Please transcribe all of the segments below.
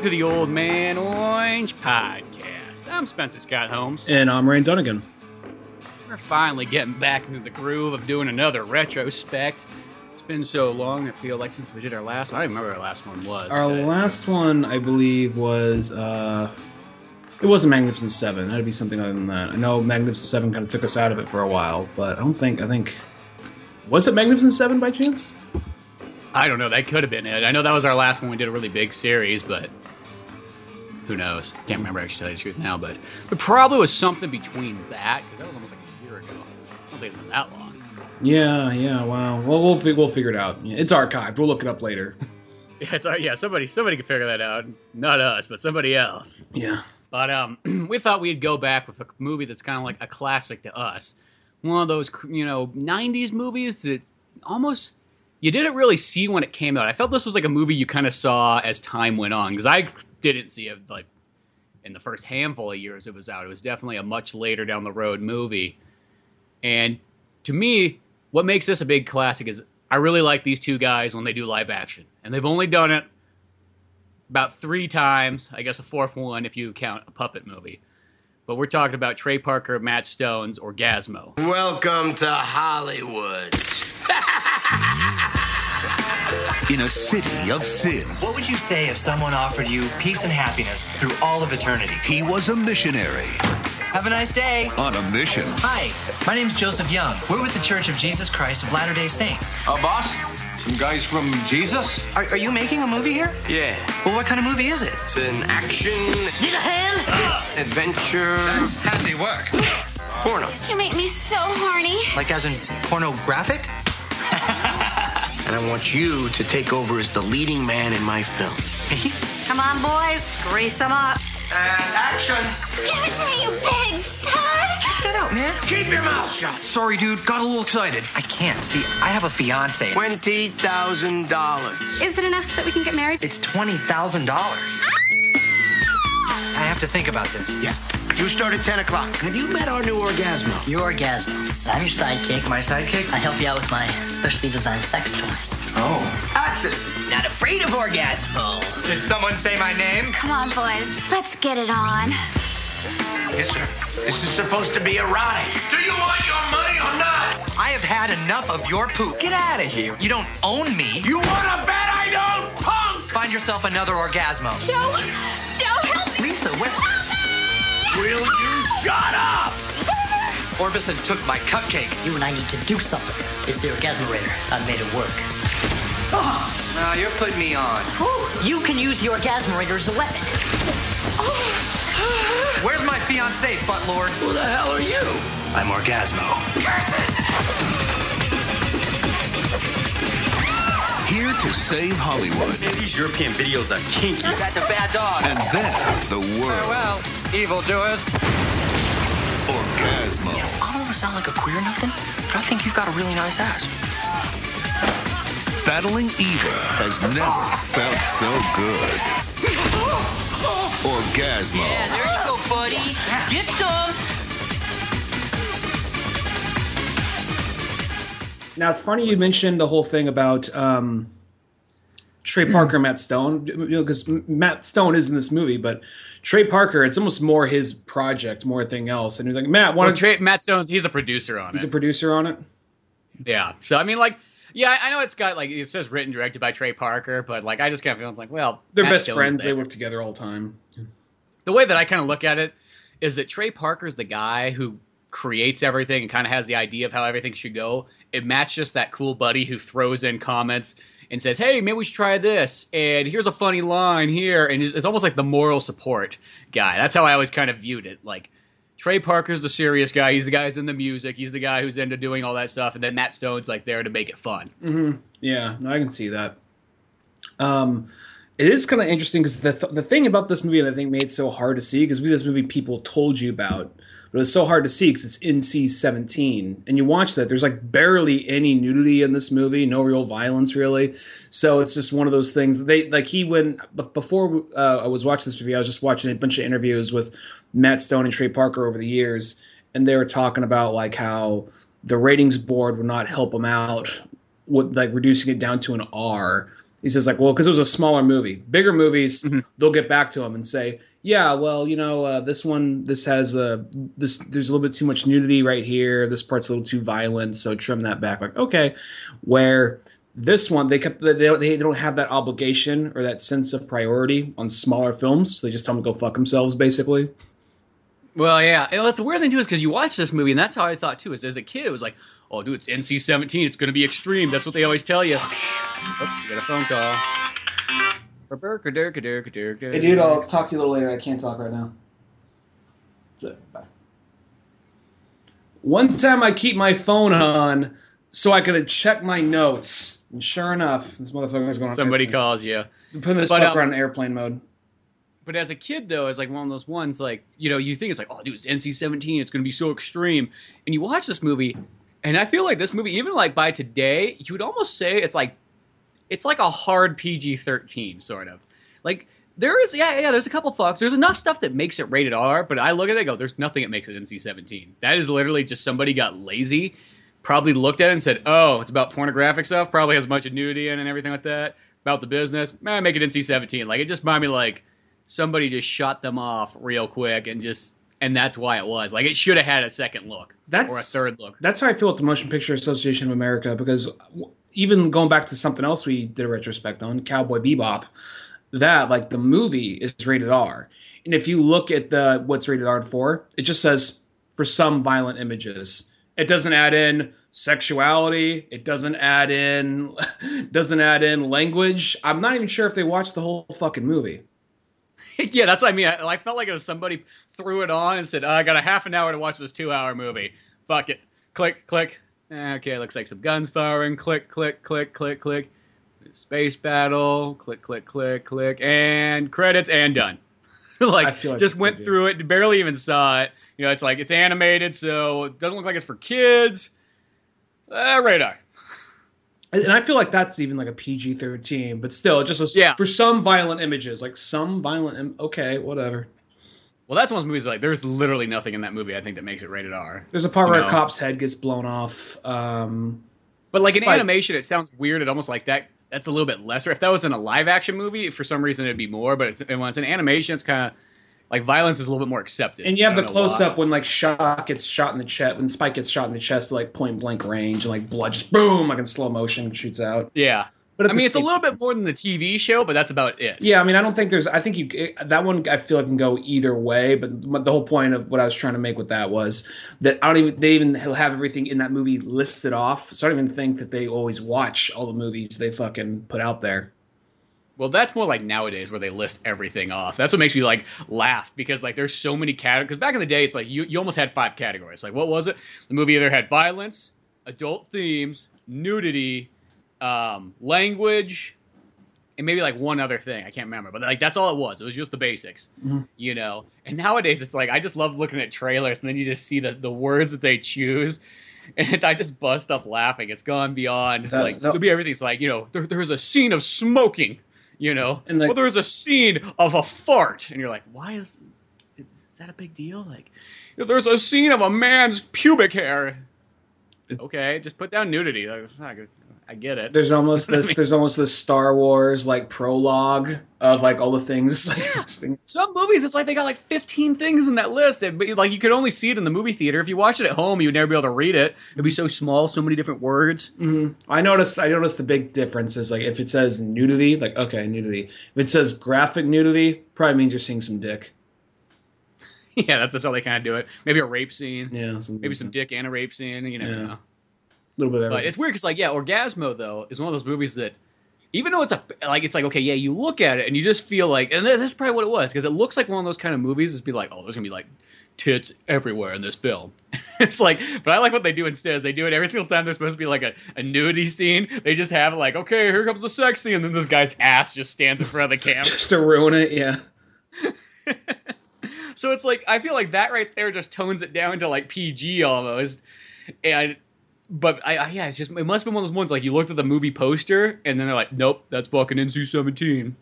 welcome to the Old Man Orange podcast. I'm Spencer Scott Holmes. And I'm Ryan Dunigan. We're finally getting back into the groove of doing another retrospect. It's been so long, I feel like since we did our last I don't remember our last one was. Our last one, I believe, was uh it wasn't Magnificent Seven. That'd be something other than that. I know Magnificent Seven kind of took us out of it for a while, but I don't think I think was it Magnificent Seven by chance? I don't know. That could have been it. I know that was our last one. We did a really big series, but who knows? Can't remember actually tell you the truth now. But it probably was something between that because that was almost like a year ago. I don't think it's been that long. Yeah, yeah. Wow. Well, we'll fi- we'll figure it out. Yeah, It's archived. We'll look it up later. Yeah, it's, uh, yeah. Somebody somebody can figure that out. Not us, but somebody else. Yeah. But um, we thought we'd go back with a movie that's kind of like a classic to us. One of those, you know, 90s movies that almost you didn't really see when it came out. I felt this was like a movie you kind of saw as time went on because I didn't see it like in the first handful of years it was out. It was definitely a much later down the road movie. And to me, what makes this a big classic is I really like these two guys when they do live action. And they've only done it about three times, I guess a fourth one if you count a puppet movie. But we're talking about Trey Parker, Matt Stone's Orgazmo. Welcome to Hollywood. In a city of sin, What would you say if someone offered you peace and happiness through all of eternity? he was a missionary Have a nice day. on a mission. Hi, my name's Joseph Young. We're with the Church of Jesus Christ of Latter day Saints. Uh, boss? Some guys from Jesus? Are, are you making a movie here? Yeah, Well, what kind of movie is it? it's an action Need a hand? adventure That's handiwork. porno. You make me so horny. Like as in pornographic? And I want you to take over as the leading man in my film. Come on, boys, grease them up. And action. Give it to me, you big stud. Check that out, man. Keep your mouth shut. Sorry, dude. Got a little excited. I can't. See, I have a fiance. Twenty thousand dollars. Is it enough so that we can get married? It's $20,000. Ah! I have to think about this. Yeah. You start at ten o'clock. Have you met our new Orgazmo? Your Orgazmo. I'm your sidekick. My sidekick? I help you out with my specially designed sex toys. Oh. Action. Not afraid of Orgazmo. Did someone say my name? Come on, boys. Let's get it on. Yes, sir. This is supposed to be erotic. Do you want your money or not? I have had enough of your poop. Get out of here. You don't own me. You want to bet I don't, punk? Find yourself another orgazmo. Joe, Joe, help me. Lisa, where? Will you shut up? Orbison took my cupcake. You and I need to do something. It's the Orgazmorator. I've made it work. Ah, now you're putting me on. You can use the Orgazmorator as a weapon. Where's my fiance, butt lord? Who the hell are you? I'm Orgazmo. Curses! Here to save Hollywood. These European videos are kinky. That's a bad dog. And then the world. Well, evildoers. Orgazmo. I don't want to sound like a queer or nothing, but I think you've got a really nice ass. Battling evil has never felt so good. Orgazmo. there you go, buddy. Get some. Now it's funny you mentioned the whole thing about um, Trey Parker, Matt Stone, you know, because Matt Stone is in this movie, but Trey Parker, it's almost more his project, more thing else. And you're like, Matt, why Well, Trey, Matt Stone's he's a producer on he's it. He's a producer on it? Yeah. So I mean, like, yeah, I know it's got like it says written directed by Trey Parker, but like I just kind of feel like, well, They're Matt best Stone's friends. They work together all the time. The way that I kind of look at it is that Trey Parker's the guy who creates everything and kind of has the idea of how everything should go. And Matt's just that cool buddy who throws in comments and says, "Hey, maybe we should try this." And here's a funny line here, and it's almost like the moral support guy. That's how I always kind of viewed it. Like Trey Parker's the serious guy. He's the guy who's in the music. He's the guy who's into doing all that stuff, and then Matt Stone's like there to make it fun. Mm-hmm. Yeah, I can see that. Um, it is kind of interesting because the th- the thing about this movie that I think made it so hard to see because this movie people told you about, but it's so hard to see because it's NC seventeen, and you watch that there's like barely any nudity in this movie, no real violence really. So it's just one of those things. They like he went before uh, I was watching this movie, I was just watching a bunch of interviews with Matt Stone and Trey Parker over the years, and they were talking about like how the ratings board would not help them out with like reducing it down to an R He says like, well, because it was a smaller movie. Bigger movies, Mm-hmm. they'll get back to him and say, yeah, well, you know, uh, this one, this has uh, this. There's a little bit too much nudity right here. This part's a little too violent, so trim that back. Like, okay, where this one they kept they don't, they don't have that obligation or that sense of priority on smaller films. So they just tell them to go fuck themselves, basically. Well, yeah. And what's the weird thing too is because you watch this movie, and that's how I thought too. Is as a kid, it was like, oh, dude, it's NC-17. It's going to be extreme. That's what they always tell you. Oops, you got a phone call. Hey, dude, I'll talk to you a little later. I can't talk right now. It. Bye. One time I keep my phone on so I could check my notes. And sure enough, this motherfucker's going on. Somebody airplane. calls you. Putting this But, fucker um, on airplane mode. But as a kid, though, it's like one of those ones like you know you think it's like oh dude it's NC-17 it's going to be so extreme, and you watch this movie, and I feel like this movie even like by today you would almost say it's like it's like a hard PG-13 sort of. Like there is yeah yeah there's a couple fucks. There's enough stuff that makes it rated R, but I look at it and go there's nothing that makes it NC-17 that is literally just somebody got lazy, probably looked at it and said oh it's about pornographic stuff probably has a bunch of nudity in it and everything like that about the business man make it NC-17 like it just reminded me like somebody just shot them off real quick and just and that's why it was. Like it should have had a second look That's or a third look. That's how I feel with the Motion Picture Association of America because even going back to something else we did a retrospect on, Cowboy Bebop, that like the movie is rated R, and if you look at the what's rated R for, it just says for some violent images. It doesn't add in sexuality. It doesn't add in doesn't add in language. I'm not even sure if they watched the whole fucking movie. yeah that's what I mean I, I felt like it was somebody threw it on and said oh, I got a half an hour to watch this two hour movie fuck it click click okay looks like some guns firing click click click click click space battle click click click click and credits and done like like just went through it barely even saw it you know it's like it's animated so it doesn't look like it's for kids uh, radar And and I feel like that's even like a PG thirteen, but still, just was Yeah. for some violent images, like some violent. Im- okay, whatever. Well, that's one of those movies like there's literally nothing in that movie I think that makes it rated R. There's a part You where know. a cop's head gets blown off. Um, But like in animation, it sounds weird. It almost like that. That's a little bit lesser. If that was in a live action movie, for some reason it'd be more. But it's, and when it's an animation, it's kind of like violence is a little bit more accepted. and you have the close up when like Shock gets shot in the chest, when Spike gets shot in the chest to like point blank range, and like blood just boom, like in slow motion shoots out. Yeah, But I mean it's a little bit more than the TV show, but that's about it. Yeah, I mean, I don't think there's. I think you that one. I feel like can go either way. But the whole point of what I was trying to make with that was that I don't even. They even have everything in that movie listed off. So I don't even think that they always watch all the movies they fucking put out there. Well, that's more like nowadays where they list everything off. That's what makes me like laugh because like there's so many categories. Because back in the day, it's like you you almost had five categories. Like what was it? The movie either had violence, adult themes, nudity, um, language, and maybe like one other thing. I can't remember, but like that's all it was. It was just the basics, Mhm. you know. And nowadays, it's like I just love looking at trailers and then you just see the the words that they choose. And I just bust up laughing. It's gone beyond. It's That- like that- it'll be everything's like you know there, there's a scene of smoking, you know, And, like- well there's a scene of a fart, and you're like, why is is that a big deal? Like, you know, there's a scene of a man's pubic hair. Okay, just put down nudity. Like, I get- I get it. There's almost this. There's almost this Star Wars like prologue of like all the things. Like, thing- Some movies, it's like they got like 15 things in that list. It- but, like you could only see it in the movie theater. If you watch it at home, you'd never be able to read it. It'd be so small, so many different words. Mhm. I noticed. I noticed the big difference is like if it says nudity, like okay, nudity. If it says graphic nudity, probably means you're seeing some dick. yeah, that's, that's how they kind of do it. Maybe a rape scene. Yeah, Maybe some dick and a rape scene. You never Yeah. know. Little bit of But it's weird because like yeah, Orgazmo though is one of those movies that even though it's a like it's like okay yeah you look at it and you just feel like and that's probably what it was because it looks like one of those kind of movies is be like oh there's gonna be like tits everywhere in this film. it's like but I like what they do instead. is They do it every single time there's supposed to be like a, a nudity scene. They just have like okay here comes the sex scene and then this guy's ass just stands in front of the camera. just to ruin it. Yeah. so it's like I feel like that right there just tones it down to like PG almost. And but I, I yeah, it's just it must have been one of those ones like you looked at the movie poster and then they're like, nope, that's fucking NC seventeen.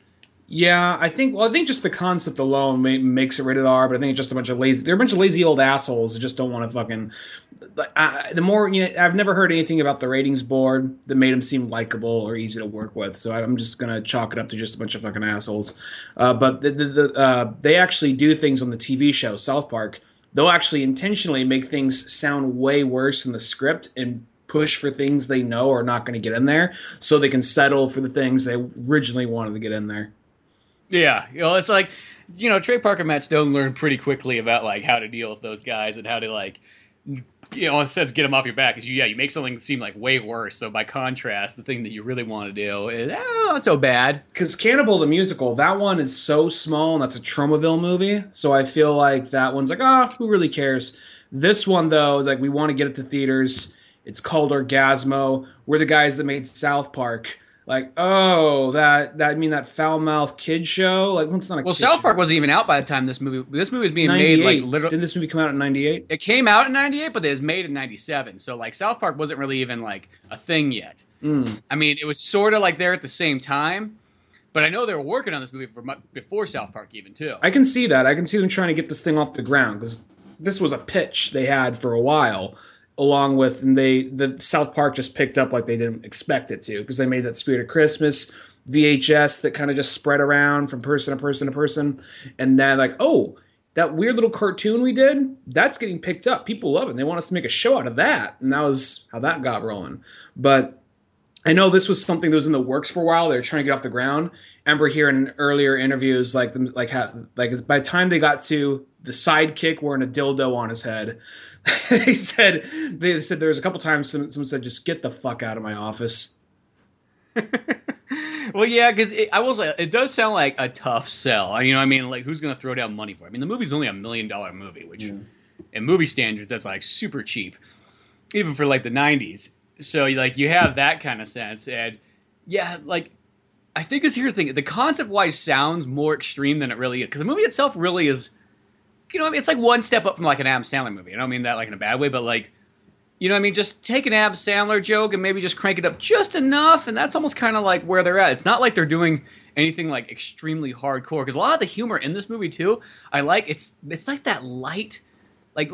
Yeah, I think. Well, I think just the concept alone ma- makes it rated R. But I think it's just a bunch of lazy. They're a bunch of lazy old assholes that just don't want to fucking I, the more you know, I've never heard anything about the ratings board that made them seem likable or easy to work with. So I'm just gonna chalk it up to just a bunch of fucking assholes. Uh, but the, the, the, uh, they actually do things on the TV show South Park. They'll actually intentionally make things sound way worse in the script and push for things they know are not going to get in there, so they can settle for the things they originally wanted to get in there. Yeah, you know, it's like you know Trey Parker, Matt Stone learned pretty quickly about like how to deal with those guys and how to like you know, in a sense, get them off your back. Because you, yeah, you make something seem like way worse. So by contrast, the thing that you really want to do is eh, not so bad. Because Cannibal the musical, that one is so small, and that's a Tromaville movie. So I feel like that one's like, ah, who really cares? This one though, like we want to get it to theaters. It's called Orgazmo. We're the guys that made South Park. Like, oh, that that I mean that foul mouth kid show. Like, well, it's not a well, South show. Park wasn't even out by the time this movie. This movie was being made like literally. Didn't this movie come out in '98? It came out in '98, but it was made in '97. So like South Park wasn't really even like a thing yet. Mm. I mean, it was sort of like there at the same time. But I know they were working on this movie before South Park even too. I can see that. I can see them trying to get this thing off the ground because this was a pitch they had for a while, along with and they the South Park just picked up like they didn't expect it to because they made that Spirit of Christmas VHS that kind of just spread around from person to person to person, and then like oh. That weird little cartoon we did, that's getting picked up. People love it. They want us to make a show out of that. And that was how that got rolling. But I know this was something that was in the works for a while. They were trying to get off the ground. I remember hearing earlier interviews like like how, like by the time they got to the sidekick wearing a dildo on his head, they said they said there was a couple times someone, someone said just get the fuck out of my office. Well, yeah, because I will say it does sound like a tough sell. You know, I mean, like who's going to throw down money for? it? I mean, the movie's only a million dollar movie, which in movie standards that's like super cheap, even for like the '90s. So like you have that kind of sense, and yeah, like I think this here's the thing: the concept wise sounds more extreme than it really is, because the movie itself really is. You know, what I mean, it's like one step up from like an Adam Sandler movie. I don't mean that like in a bad way, but like you know what I mean? Just take an Ab Sandler joke and maybe just crank it up just enough, and that's almost kind of like where they're at. It's not like they're doing anything like extremely hardcore because a lot of the humor in this movie too, I like. It's it's like that light, like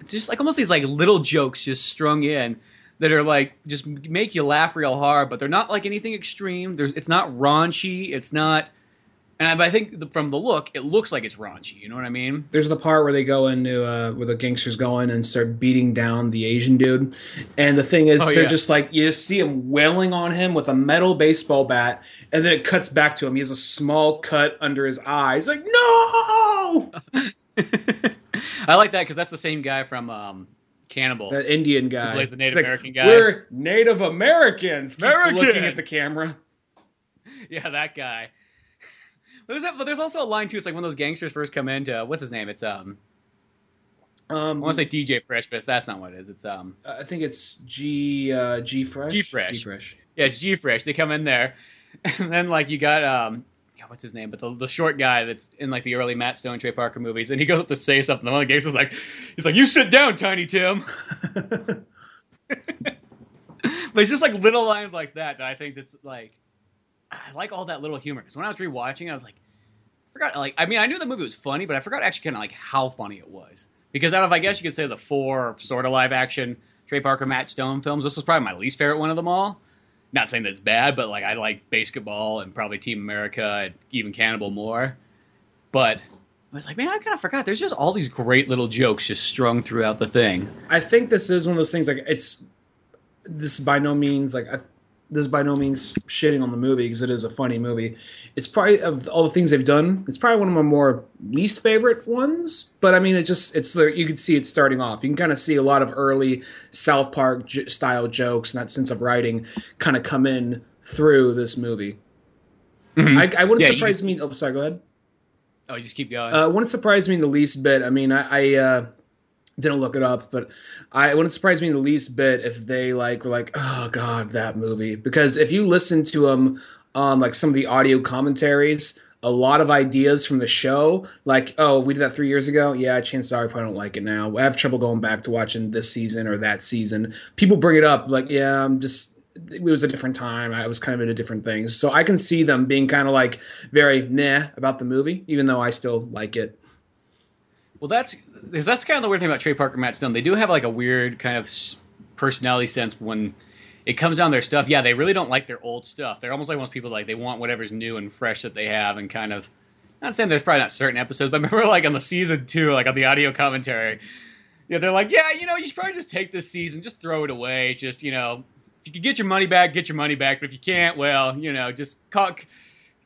it's just like almost these like little jokes just strung in that are like just make you laugh real hard, but they're not like anything extreme. There's it's not raunchy. It's not. And I, I think the, from the look, it looks like it's raunchy. You know what I mean? There's the part where they go into uh, where the gangsters go in and start beating down the Asian dude, and the thing is, Oh, they're yeah. just like you just see him wailing on him with a metal baseball bat, and then it cuts back to him. He has a small cut under his eye. He's like, "No!" I like that because that's the same guy from um, Cannibal. the Indian guy plays the Native like, American guy. We're Native Americans. Keeps American! looking at the camera. Yeah, that guy. But there's, that, but there's also a line too. It's like when those gangsters first come into what's his name? It's um. Um, I want to say DJ Fresh, but that's not what it is. It's um. I think it's G uh, G Fresh. G Fresh. G Fresh. Yeah, it's G Fresh. They come in there, and then like you got um. God, what's his name? But the, the short guy that's in like the early Matt Stone, Trey Parker movies, and he goes up to say something. And one of the gangsters like, he's like, "You sit down, Tiny Tim." but it's just like little lines like that that I think that's like, I like all that little humor. Because when I was rewatching, I was like, I forgot. Like, I mean, I knew the movie was funny, but I forgot actually kind of like how funny it was. Because out of, I guess you could say the four sort of live action Trey Parker, Matt Stone films, this was probably my least favorite one of them all. Not saying that it's bad, but like I like BASEketball and probably Team America and even Cannibal more. But I was like, man, I kind of forgot. There's just all these great little jokes just strung throughout the thing. I think this is one of those things. Like it's this by no means like I, this is by no means shitting on the movie because it is a funny movie. It's probably of all the things they've done, it's probably one of my more least favorite ones. But I mean, it just it's there. You can see it starting off. You can kind of see a lot of early South Park j- style jokes and that sense of writing kind of come in through this movie. I, I wouldn't Yeah, surprise just- me. Oh, sorry. Go ahead. Oh, you just keep going. Uh, wouldn't surprise me in the least bit. I mean, I, I uh, didn't look it up, but I it wouldn't surprise me the least bit if they like were like, oh god, that movie. Because if you listen to them, on like some of the audio commentaries, a lot of ideas from the show, like, oh, we did that three years ago. Yeah, chances are I probably don't like it now. I have trouble going back to watching this season or that season. People bring it up, like, yeah, I'm just. It was a different time. I was kind of into different things, so I can see them being kind of like very meh about the movie, even though I still like it. Well, that's because that's kind of the weird thing about Trey Parker, Matt Stone. They do have like a weird kind of personality sense when it comes down to their stuff. Yeah, they really don't like their old stuff. They're almost like most people like they want whatever's new and fresh that they have, and kind of. Not saying there's probably not certain episodes, but I remember like on the season two, like on the audio commentary, yeah, they're like, yeah, you know, you should probably just take this season, just throw it away, just you know, if you can get your money back, get your money back, but if you can't, well, you know, just call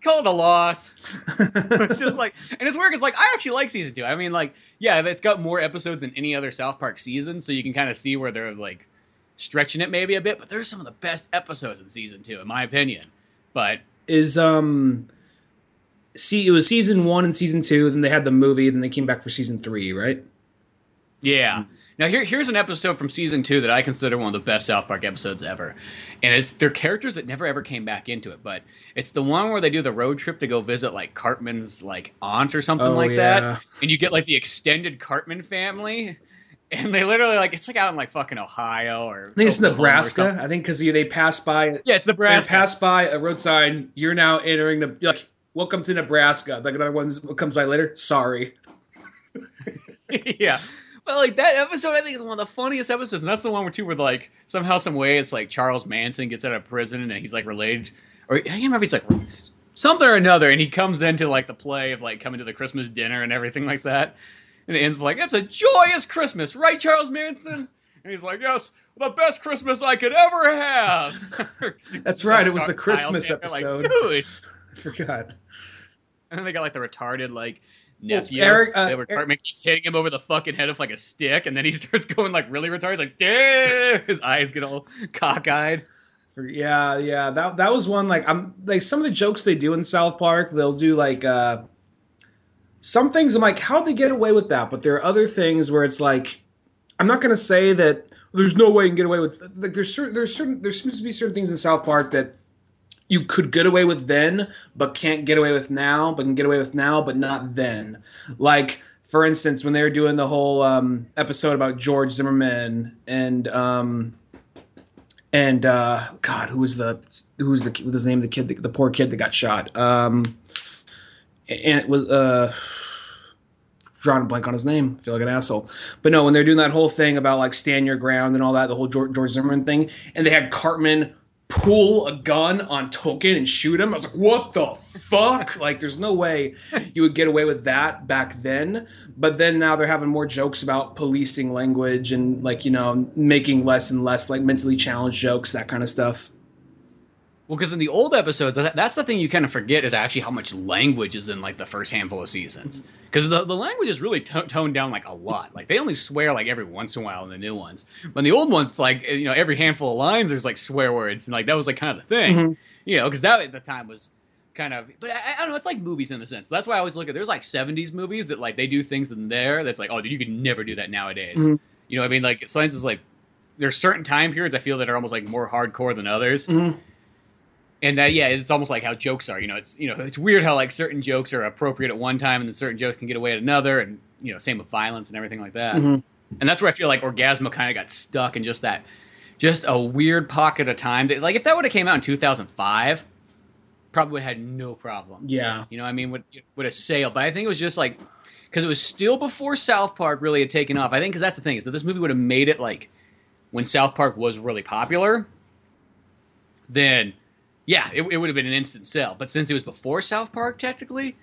call it a loss. it's just like, and it's weird. It's like I actually like season two. I mean, like, yeah, it's got more episodes than any other South Park season, so you can kind of see where they're like stretching it maybe a bit. But there's some of the best episodes in season two, in my opinion. But is um see it was season one and season two then they had the movie then they came back for season three right yeah. Mm-hmm. Now here, here's an episode from season two that i consider one of the best south park episodes ever. And it's they're characters that never ever came back into it but it's the one where they do the road trip to go visit like cartman's like aunt or something Oh, like yeah. that and you get like the extended cartman family. And they literally like it's like out in like fucking ohio or i think it's Oklahoma nebraska i think because they pass by yeah it's they nebraska pass by a road sign you're now entering the like welcome to nebraska. Like another one comes by later sorry. Yeah. But like that episode, I think is one of the funniest episodes, and that's the one where too, where like somehow, some way, it's like Charles Manson gets out of prison and he's like related, or I can't remember. He's like something or another, and he comes into like the play of like coming to the Christmas dinner and everything like that, and it ends with like it's a joyous Christmas, right, Charles Manson? And he's like, yes, the best Christmas I could ever have. That's right, it was the Christmas Sanders, like, episode. Dude. i forgot And then they got like the retarded like nephew. Eric, uh, that where Cartman keeps hitting him over the fucking head with like a stick, and then he starts going like really retarded. He's like, "Damn!" His eyes get all cockeyed. Yeah, yeah, that that was one like I'm like some of the jokes they do in South Park, they'll do like uh some things I'm like, how'd they get away with that? But there are other things where it's like I'm not gonna say that there's no way you can get away with like there's certain there's certain there seems to be certain things in South Park that you could get away with then, but can't get away with now, but can get away with now, but not then. Like for instance, when they were doing the whole um, episode about George Zimmerman and um, and uh, God, who was the who was the what was the name of the kid, the, the poor kid that got shot? Um, and it was uh, drawing a blank on his name. I feel like an asshole. But no, when they're doing that whole thing about like stand your ground and all that, the whole George, George Zimmerman thing, and they had Cartman pull a gun on Token and shoot him. I was like, what the fuck? like, there's no way you would get away with that back then. But then now they're having more jokes about policing language and like you know making less and less like mentally challenged jokes, that kind of stuff. Well, because in the old episodes, that's the thing you kind of forget is actually how much language is in like the first handful of seasons. Because the, the language is really to- toned down like a lot. Like they only swear like every once in a while in the new ones. But in the old ones, like you know every handful of lines there's like swear words, and like that was like kind of the thing. Mhm. You know, because that at the time was kind of. But I, I don't know. It's like movies in the sense. That's why I always look at. There's like '70s movies that like they do things in there that's like, oh, dude, you could never do that nowadays. Mhm. You know, what I mean, like science is like there's certain time periods I feel that are almost like more hardcore than others Mhm. And that yeah, it's almost like how jokes are. You know, it's you know, it's weird how like certain jokes are appropriate at one time, and then certain jokes can get away at another, and you know, same with violence and everything like that. Mhm. And that's where I feel like Orgazmo kind of got stuck in just that, just a weird pocket of time. That, like if that would have came out in 2005, probably would have had no problem. Yeah. You know, what I mean, would would have sailed. But I think it was just like because it was still before South Park really had taken off. I think because that's the thing is that this movie would have made it like when South Park was really popular. Then, yeah, it, it would have been an instant sell. But since it was before South Park, technically,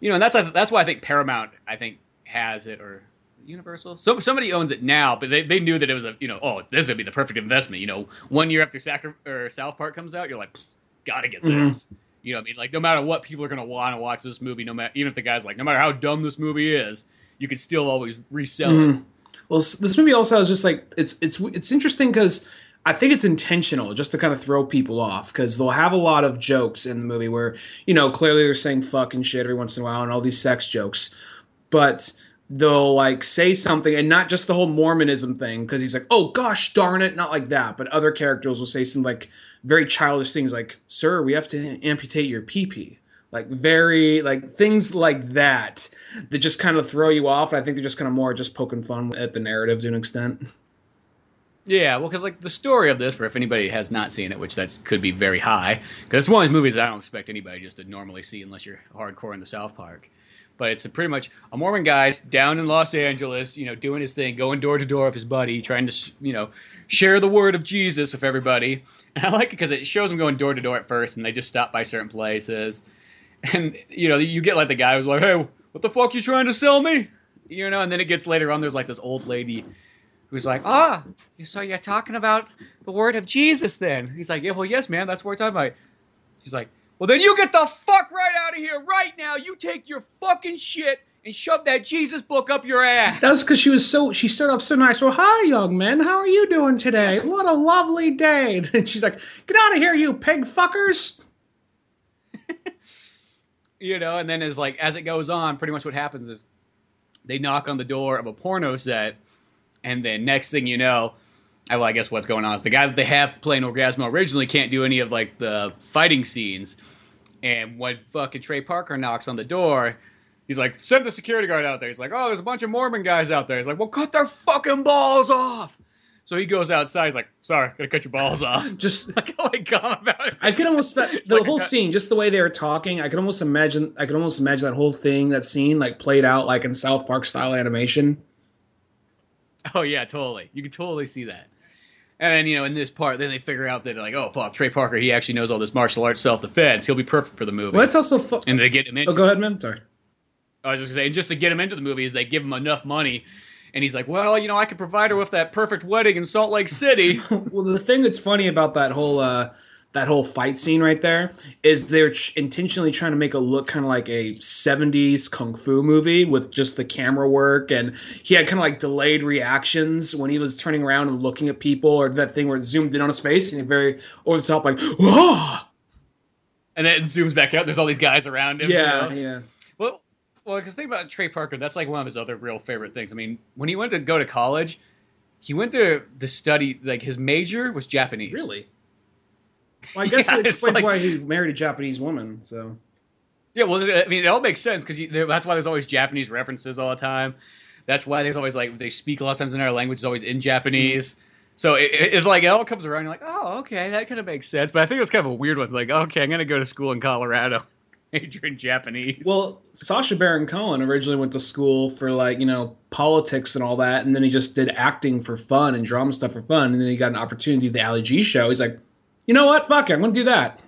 you know, and that's that's why I think Paramount I think has it or Universal. So somebody owns it now, but they, they knew that it was a you know oh this is gonna be the perfect investment. You know, one year after Sacri- or South Park comes out, you're like, gotta get this. Mhm. You know, what I mean, like no matter what, people are gonna want to watch this movie. No matter even if the guy's like, no matter how dumb this movie is, you could still always resell it. Mhm. Well, this movie also has just like it's it's it's interesting because I think it's intentional just to kind of throw people off because they'll have a lot of jokes in the movie where you know clearly they're saying fucking shit every once in a while and all these sex jokes, but they'll like say something and not just the whole Mormonism thing because he's like oh gosh darn it not like that but other characters will say some like very childish things like sir we have to amputate your pee pee like very like things like that that just kind of throw you off. I think they're just kind of more just poking fun at the narrative to an extent. Yeah, well, because like the story of this, for if anybody has not seen it, which that could be very high, because it's one of these movies I don't expect anybody just to normally see unless you're hardcore in the South Park. but it's pretty much a Mormon guy's down in Los Angeles, you know, doing his thing, going door to door with his buddy, trying to, you know, share the word of Jesus with everybody. And I like it because it shows him going door to door at first, and they just stop by certain places, and you know, you get like the guy who's like, "Hey, what the fuck you trying to sell me?" You know, and then it gets later on. There's like this old lady who's like, "Ah, so you're talking about the word of Jesus?" Then he's like, "Yeah, well, yes, man, that's what we're talking about." She's like, "Well, then you get the fuck right out of here right now. You take your fucking shit and shove that Jesus book up your ass." That's because she was so. She started off so nice. Well, hi, young man. How are you doing today? What a lovely day. And she's like, "Get out of here, you pig fuckers." you know, and then as like as it goes on, pretty much what happens is they knock on the door of a porno set, and then next thing you know, I, well, I guess what's going on is the guy that they have playing Orgazmo originally can't do any of like the fighting scenes, and when fucking Trey Parker knocks on the door. He's like, send the security guard out there. He's like, oh, there's a bunch of Mormon guys out there. He's like, well, cut their fucking balls off. So he goes outside. He's like, sorry, gotta cut your balls off. Just like, like about it. I could almost that, the like whole scene, just the way they were talking. I could almost imagine. I could almost imagine that whole thing, that scene, like played out like in South Park style animation. Oh yeah, totally. You can totally see that. And then you know, in this part, then they figure out that they're like, oh fuck, Trey Parker, he actually knows all this martial arts self defense. He'll be perfect for the movie. Well, it's also. Fu- and they get him into. oh, go ahead, man. Sorry. I was just gonna say, just to get him into the movie, is they give him enough money, and he's like, well, you know, I could provide her with that perfect wedding in Salt Lake City. well, the thing that's funny about that whole uh, that whole fight scene right there is they're ch- intentionally trying to make it look kind of like a 70s kung fu movie with just the camera work and he had kind of like delayed reactions when he was turning around and looking at people or that thing where it zoomed in on his face and he very over the top like Whoa! and then it zooms back out. There's all these guys around him. yeah too. yeah Well, well, because think about Trey Parker. That's like one of his other real favorite things. I mean, when he went to go to college, he went to the study. Like his major was Japanese. really well, I guess Yeah, that explains like- why he married a Japanese woman so Yeah, well, I mean, it all makes sense because that's why there's always Japanese references all the time. That's why there's always like they speak a lot of times in our language is always in Japanese. So it, it, it like it all comes around. You're like, oh, okay, that kind of makes sense. But I think it's kind of a weird one. It's like, okay, I'm gonna go to school in Colorado, major in Japanese. Well, Sacha Baron Cohen originally went to school for like you know politics and all that, and then he just did acting for fun and drama stuff for fun, and then he got an opportunity the Ali G show. He's like, you know what, fuck it, I'm gonna do that.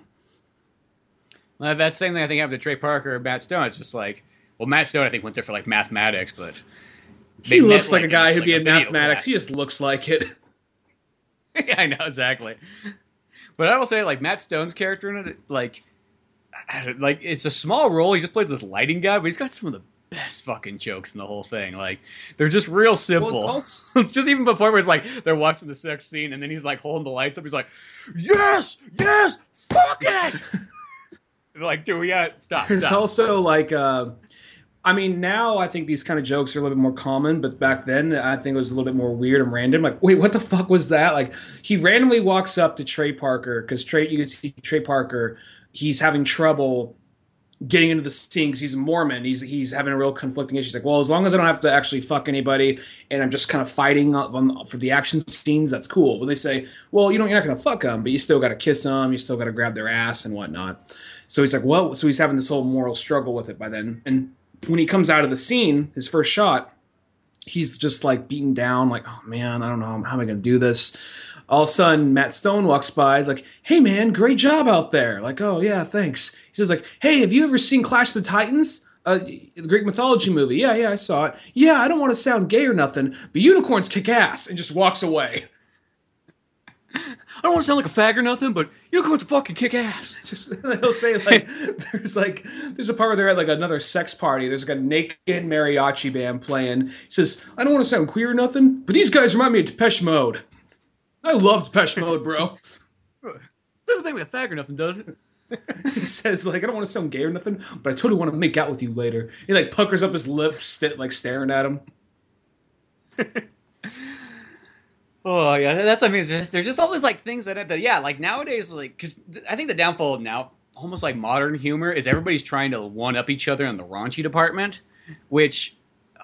Well, that same thing I think happened to Trey Parker and Matt Stone. It's just like, well, Matt Stone I think went there for like mathematics, but He looks like, a guy who'd be like, in mathematics. class. He just looks like it. yeah, I know exactly. But I will say, like Matt Stone's character in it, like, I don't- like it's a small role. He just plays this lighting guy, but he's got some of the best fucking jokes in the whole thing. Like, they're just real simple. also- just even before where it's like they're watching the sex scene, and then he's like holding the lights up. He's like, "Yes, yes, fuck it." Like, "Do we got stop?" There's stop. also like, uh, I mean, now I think these kind of jokes are a little bit more common, but back then I think it was a little bit more weird and random. Like, wait, what the fuck was that? Like, he randomly walks up to Trey Parker because Trey, you can see Trey Parker, he's having trouble getting into the scene because he's a Mormon. He's he's having a real conflicting issue. He's like, well, as long as I don't have to actually fuck anybody and I'm just kind of fighting on, for the action scenes, that's cool. But they say, well, you know, you're not gonna fuck them, but you still got to kiss them, you still got to grab their ass and whatnot. So he's like, well, so he's having this whole moral struggle with it by then. And when he comes out of the scene, his first shot, he's just like beaten down, like, oh man, I don't know, how am I gonna do this? All of a sudden, Matt Stone walks by. He's like, "Hey, man, great job out there!" Like, "Oh yeah, thanks." He says, "Like, hey, have you ever seen Clash of the Titans, uh, the Greek mythology movie?" Yeah, yeah, I saw it. Yeah, I don't want to sound gay or nothing, but unicorns kick ass, and just walks away. I don't want to sound like a fag or nothing, but unicorns fucking kick ass. Just he'll say like, "There's like, there's a part where they're at like another sex party. There's like a naked mariachi band playing." He says, "I don't want to sound queer or nothing, but these guys remind me of Depeche Mode." I love Depeche Mode, bro. Doesn't make me a fag or nothing, does it? he says like I don't want to sound gay or nothing, but I totally want to make out with you later. He like puckers up his lips, st- like staring at him. Oh yeah, that's what I mean. There's just, there's just all these like things that, I that yeah, like nowadays, like because I think the downfall of now, almost like modern humor, is everybody's trying to one up each other in the raunchy department, which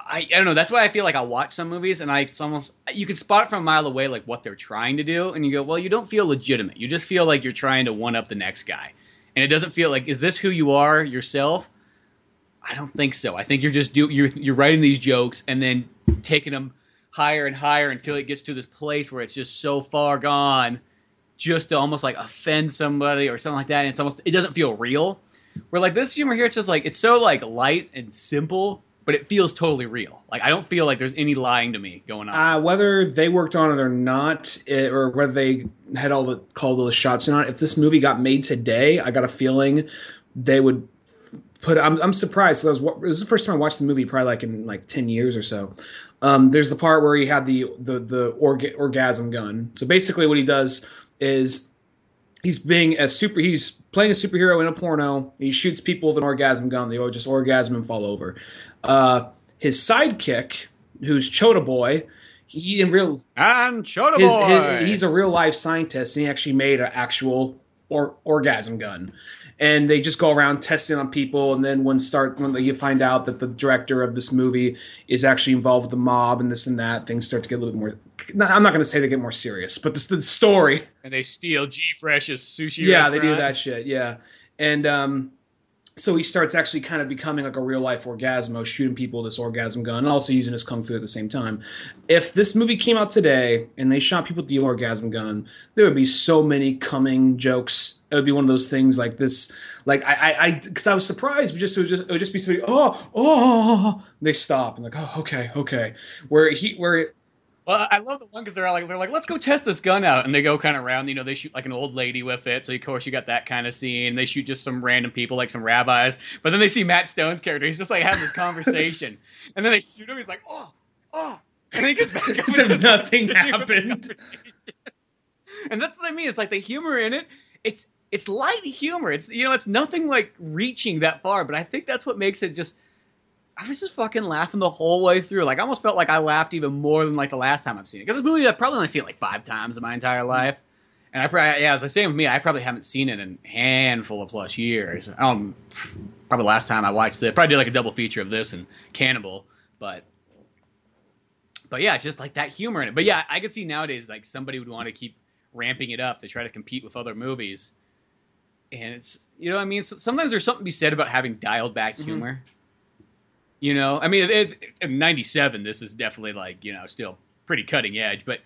I, I don't know. That's why I feel like I watch some movies and I it's almost you can spot from a mile away like what they're trying to do, and you go, well, you don't feel legitimate. You just feel like you're trying to one up the next guy, and it doesn't feel like is this who you are yourself. I don't think so. I think you're just do you're you're writing these jokes and then taking them higher and higher until it gets to this place where it's just so far gone, just to almost like offend somebody or something like that. And it's almost it doesn't feel real. Where like this humor here, it's just like it's so like light and simple, but it feels totally real. Like I don't feel like there's any lying to me going on. Uh, whether they worked on it or not, it, or whether they had all the called all the shots or not, if this movie got made today, I got a feeling they would put. I'm, I'm surprised. So that was, it was the first time I watched the movie, probably like in like ten years or so. Um, there's the part where he had the the the orga- orgasm gun. So basically, what he does is he's being a super. He's playing a superhero in a porno. He shoots people with an orgasm gun. They all just orgasm and fall over. Uh, his sidekick, who's Choda Boy, he in real and Choda his, Boy. his- he's a real life scientist, and he actually made an actual or, orgasm gun. And they just go around testing on people, and then when start when you find out that the director of this movie is actually involved with the mob and this and that, things start to get a little bit more. no, I'm not going to say they get more serious, but this, the story and they steal G Fresh's sushi. yeah, they do that shit. Yeah, and um, so he starts actually kind of becoming like a real life orgazmo, shooting people with this orgasm gun, and also using his kung fu at the same time. If this movie came out today and they shot people with the orgasm gun, there would be so many coming jokes. It would be one of those things like this. Like I, I, because I, was surprised, but just it would just it would just be somebody, oh, oh, they stop and like, oh, okay, okay. Where he, where Well, I love the one because they're like, they're like, let's go test this gun out, and they go kind of around. You know, they shoot like an old lady with it, so of course you got that kind of scene. They shoot just some random people, like some rabbis, but then they see Matt Stone's character. He's just like having this conversation, and then they shoot him. He's like, oh, oh, and he gets back up. As and nothing continue with the happened. and that's what I mean. It's like the humor in it. It's it's light humor. It's you know, it's nothing like reaching that far, but I think that's what makes it just. I was just fucking laughing the whole way through. Like I almost felt like I laughed even more than like the last time I've seen it. Because this movie I've probably only seen it like five times in my entire life. And I probably yeah, as I say with me, I probably haven't seen it in a handful of plus years. Um, probably last time I watched it, probably did like a double feature of this and Cannibal, but but yeah, it's just like that humor in it. But yeah, I could see nowadays like somebody would want to keep ramping it up to try to compete with other movies. And it's you know what I mean. Sometimes there's something to be said about having dialed back humor. You know, I mean, it, it, in '97, this is definitely like you know still pretty cutting edge, but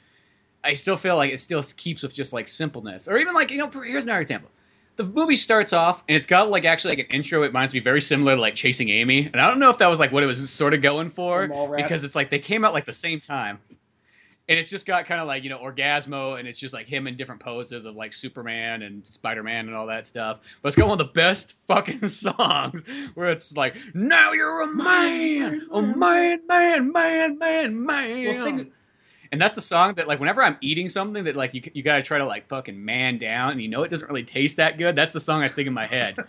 I still feel like it still keeps with just like simpleness, or even like you know. Here's another example. The movie starts off and it's got like actually like an intro. It reminds me very similar to like Chasing Amy, and I don't know if that was like what it was sort of going for because it's like they came out like the same time, and it's just got kind of like you know Orgazmo, and it's just like him in different poses of like Superman and Spider Man and all that stuff. But it's got one of the best fucking songs where it's like, "Now you're a man, a man, man, man, man, man." Well, think- and that's a song that like whenever I'm eating something that like you you gotta try to like fucking man down, and you know it doesn't really taste that good. That's the song I sing in my head.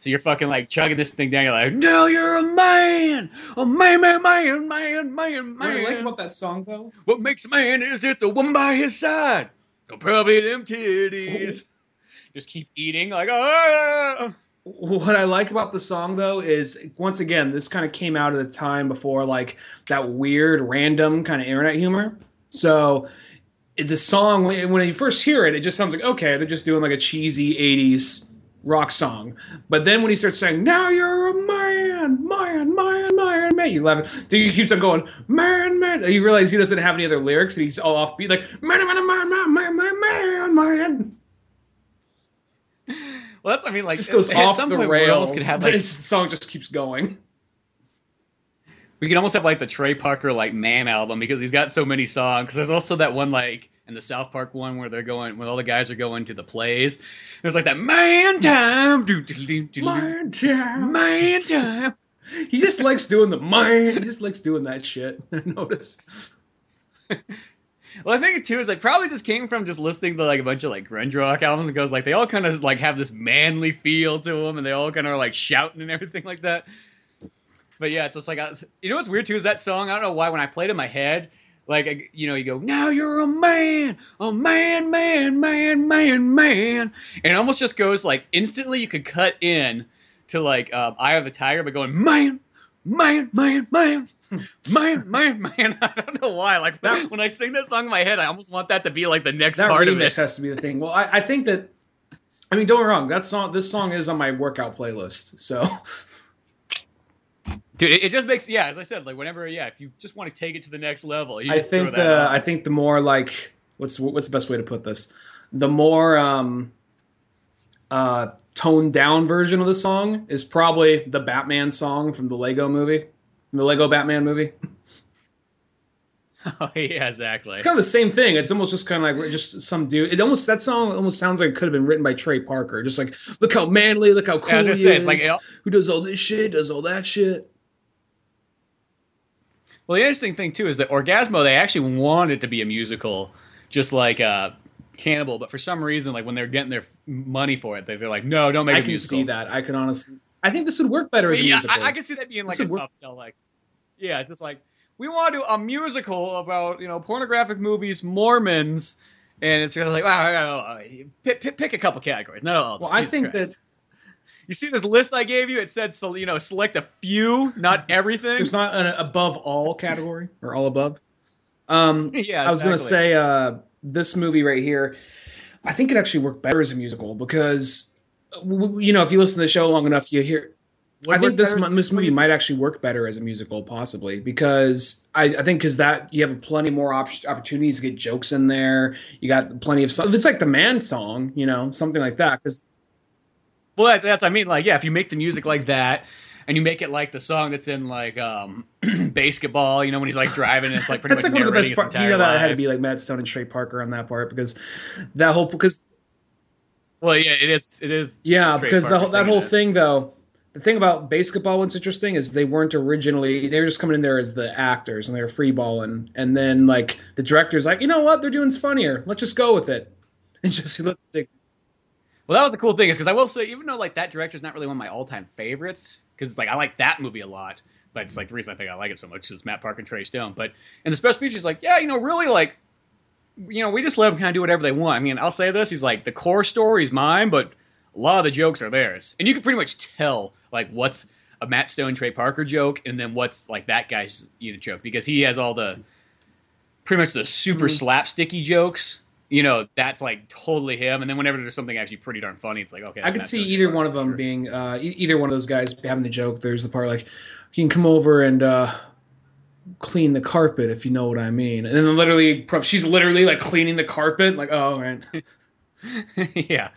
So you're fucking like chugging this thing down. You're like, "Now you're a man, a man, man, man, man, man, man. what I like man." about that song though What makes a man is it the woman by his side? Or probably them titties. Just keep eating like ah. what I like about the song though is once again this kind of came out at a time before like that weird random kind of internet humor. So the song when you first hear it, it just sounds like okay, they're just doing like a cheesy '80s rock song. But then when he starts saying "Now you're a man, man, man, man, man," you laugh. Then he keeps on going "man, man." You realize he doesn't have any other lyrics, and he's all offbeat like "man, man, man, man, man, man, man, man." Well, that's I mean like Just goes off the rails. could have like the song just keeps going. We can almost have like the Trey Parker like man album because he's got so many songs. There's also that one like in the South Park one where they're going when all the guys are going to the plays. There's like that man time, do, do, do, do, Man time. man time. He just likes doing the man. He just likes doing that shit. I noticed. Well, I think it too is like probably just came from just listening to like a bunch of like grunge rock albums and goes like they all kind of like have this manly feel to them and they all kind of are like shouting and everything like that. But yeah, it's just like I, you know what's weird too is that song. I don't know why when I played it in my head, like you know you go now you're a man, a man, man, man, man, man, and it almost just goes like instantly you could cut in to like um, Eye of the Tiger, but going man, man, man, man. Man, man, man! I don't know why. Like That- when I sing that song in my head, I almost want that to be like the next part of it. has to be the thing. Well, I, I think that. I mean, don't get me wrong. That song, this song is on my workout playlist. So Dude, it, it just makes yeah, as I said, like whenever yeah, if you just want to take it to the next level, you I think that the on. I think the more like what's what's the best way to put this? The more um uh toned down version of the song is probably the Batman song from the Lego movie. The Lego Batman movie. oh yeah, exactly. It's kind of the same thing. It's almost just kind of like just some dude. It almost that song almost sounds like it could have been written by Trey Parker. Just like look how manly, look how cool Yeah, I was he say, is. it's like- who does all this shit, does all that shit. Well, the interesting thing too is that Orgazmo they actually wanted it to be a musical, just like uh, Cannibal, but for some reason, like when they're getting their money for it, they- they're like, no, don't make I a can musical. see that. I can honestly. I think this would work better as a yeah, musical. I, I can see that being like This a would work- tough sell. Like, yeah, it's just like we want to do a musical about you know pornographic movies, Mormons, and it's kind of like wow, pick, pick, pick a couple categories. No, Well. I think Christ. that you see this list I gave you. It said so you know select a few, not everything. there's not an above all category or all above. Um, Yeah, I was gonna say uh, this movie right here. I think it actually worked better as a musical because you know if you listen to the show long enough, you hear. Would I think this better as a mo- this movie might actually work better as a musical, possibly because I, I think because that you have plenty more op- opportunities to get jokes in there. You got plenty of songs. It's like the man song, you know, something like that. Because Well, that, that's I mean, like, yeah, if you make the music like that, and you make it like the song that's in like um BASEketball, you know, when he's like driving, and it's like pretty that's much like one of the best parts. You know that had to be like Matt Stone and Trey Parker on that part because that whole because Well, yeah, it is. It is. Yeah, Trey because the, whole- that whole it. thing though, the thing about BASEketball what's interesting is they weren't originally they were just coming in there as the actors and they were freeballing, and then like the director's like, you know what, they're doing funnier. Let's just go with it. And just let the Well, that was the cool thing is because I will say, even though like that director's not really one of my all-time favorites, because it's like I like that movie a lot, but it's like the reason I think I like it so much is Matt Parker and Trey Stone. But in the special features, like, yeah, you know, really like, you know, we just let them kind of do whatever they want. I mean, I'll say this: he's like the core story is mine, but a lot of the jokes are theirs, and you can pretty much tell like what's a Matt Stone Trey Parker joke, and then what's like that guy's you know joke because he has all the pretty much the super Mm-hmm. slapsticky jokes. You know, that's like totally him. And then whenever there's something actually pretty darn funny, it's like okay. I could see either one of them sure. being uh, e- either one of those guys having the joke. There's the part like you can come over and uh, clean the carpet if you know what I mean, and then literally she's literally like cleaning the carpet, like oh man. yeah.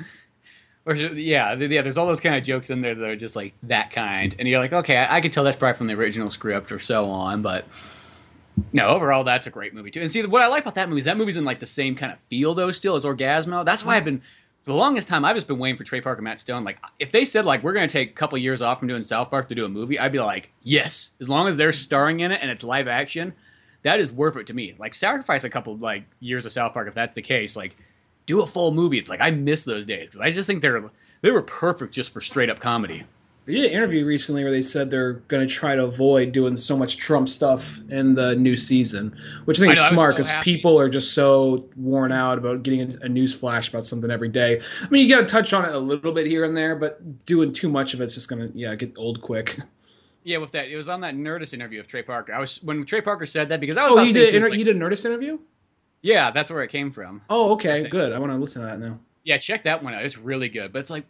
Or yeah, yeah. There's all those kind of jokes in there that are just like that kind, and you're like, okay, I, I can tell that's probably from the original script or so on. But no, overall, that's a great movie too. And see, what I like about that movie is that movie's in like the same kind of feel though, still as Orgazmo. That's why I've been for the longest time I've just been waiting for Trey Parker, and Matt Stone. Like, if they said like we're gonna take a couple years off from doing South Park to do a movie, I'd be like, yes, as long as they're starring in it and it's live action, that is worth it to me. Like, sacrifice a couple like years of South Park if that's the case. Like do a full movie. It's like I miss those days because I just think they're they were perfect just for straight up comedy. They did an interview recently where they said they're going to try to avoid doing so much Trump stuff in the new season, which I think I is know, I was smart because happy. people are just so worn out about getting a, a news flash about something every day. I mean, you got to touch on it a little bit here and there, but doing too much of it's just going to yeah get old quick. Yeah, with that, it was on that Nerdist interview of Trey Parker. I was when Trey Parker said that because I was Oh, about you did inter- like- you did a Nerdist interview? yeah, that's where it came from. Oh, okay, good. I want to listen to that now. Yeah, check that one out. It's really good. But it's like,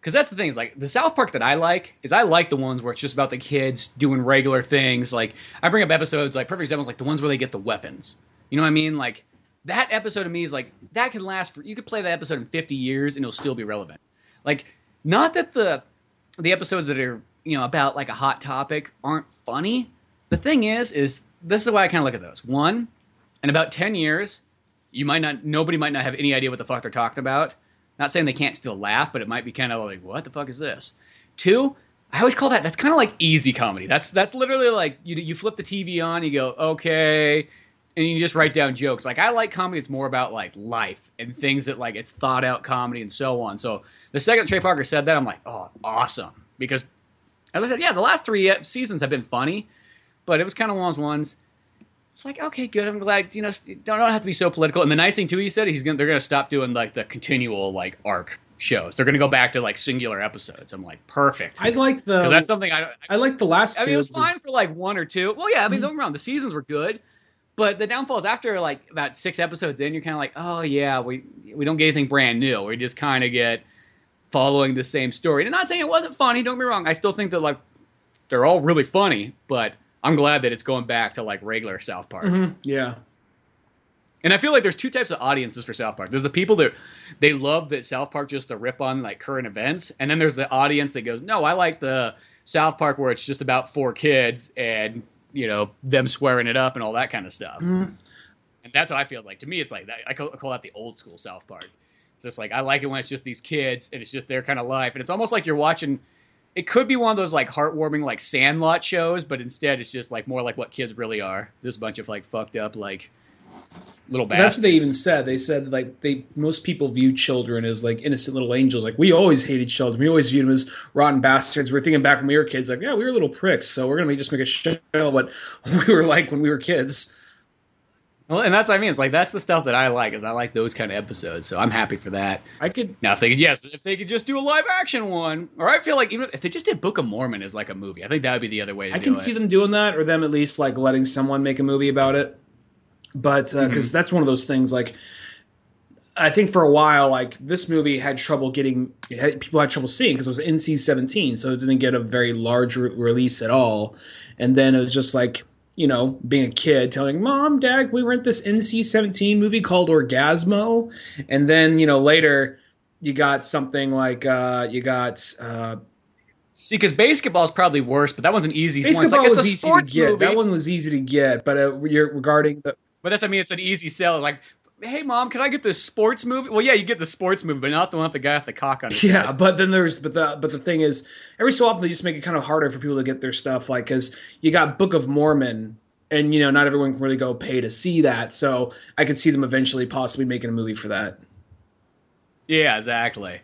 because that's the thing is like the South Park that I like is I like the ones where it's just about the kids doing regular things. Like I bring up episodes like perfect examples like the ones where they get the weapons. You know what I mean? Like that episode of me is like that can last for you could play that episode in 50 years and it'll still be relevant. Like not that the the episodes that are you know about like a hot topic aren't funny. The thing is, is this is why I kind of look at those. One, in about 10 years, you might not nobody might not have any idea what the fuck they're talking about. Not saying they can't still laugh, but it might be kind of like, what the fuck is this? Two, I always call that that's kind of like easy comedy. That's that's literally like you you flip the TV on, you go okay, and you just write down jokes. Like I like comedy that's more about like life and things that like it's thought out comedy and so on. So the second Trey Parker said that, I'm like, oh, awesome, because as I said, yeah, the last three seasons have been funny, but it was kind of one of those ones. It's like okay, good. I'm glad you know don't don't have to be so political. And the nice thing too, he said he's gonna they're gonna stop doing like the continual like arc shows. They're gonna go back to like singular episodes. I'm like perfect. I like the. that's something I I like the last. I mean, it was fine for like one or two. Well, yeah, I mean, hmm. don't get me wrong, the seasons were good, but the downfall is after like about six episodes in, you're kind of like, oh yeah, we we don't get anything brand new. We just kind of get following the same story. And I'm not saying it wasn't funny. Don't get me wrong. I still think that like they're all really funny, but I'm glad that it's going back to like regular South Park. Mhm, Yeah. And I feel like there's two types of audiences for South Park. There's the people that they love that South Park just to rip on like current events, and then there's the audience that goes, "No, I like the South Park where it's just about four kids and you know them swearing it up and all that kind of stuff." Mhm. And that's what I feel like. To me, it's like that. I call, I call that the old school South Park. It's just like I like it when it's just these kids and it's just their kind of life, and it's almost like you're watching. It could be one of those like heartwarming like Sandlot shows, but instead it's just like more like what kids really are. Just a bunch of like fucked up like little But That's what they even said. They said like they most people view children as like innocent little angels. Like we always hated children. We always viewed them as rotten bastards. We're thinking back when we were kids, like yeah, we were little pricks. So we're gonna be just make a show what we were like when we were kids. Well, and that's what I mean. It's like that's the stuff that I like. Is I like those kind of episodes. So I'm happy for that. I could Now, think yes, if they could just do a live action one, or I feel like even if they just did Book of Mormon as like a movie, I think that would be the other way to I can it. see them doing that, or them at least like letting someone make a movie about it. But because Mm-hmm. that's one of those things, like I think for a while, like this movie had trouble getting had, people had trouble seeing because it was NC seventeen, so it didn't get a very large re- release at all. And then it was just like you know being a kid telling mom, dad, we rent this NC seventeen movie called Orgazmo, and then you know later you got something like uh, you got. Uh, See, because BASEketball is probably worse, but that one's an easy one. It's BASEketball like it's was a easy sports to get. movie. That one was easy to get, but uh, you're regarding the But that's I mean, it's an easy sell. Like, hey, mom, can I get this sports movie? Well, yeah, you get the sports movie, but not the one with the guy with the cock on his yeah. head. But then there's but the but the thing is, every so often they just make it kind of harder for people to get their stuff. Like, because you got Book of Mormon, and you know not everyone can really go pay to see that. So I could see them eventually possibly making a movie for that. Yeah, exactly.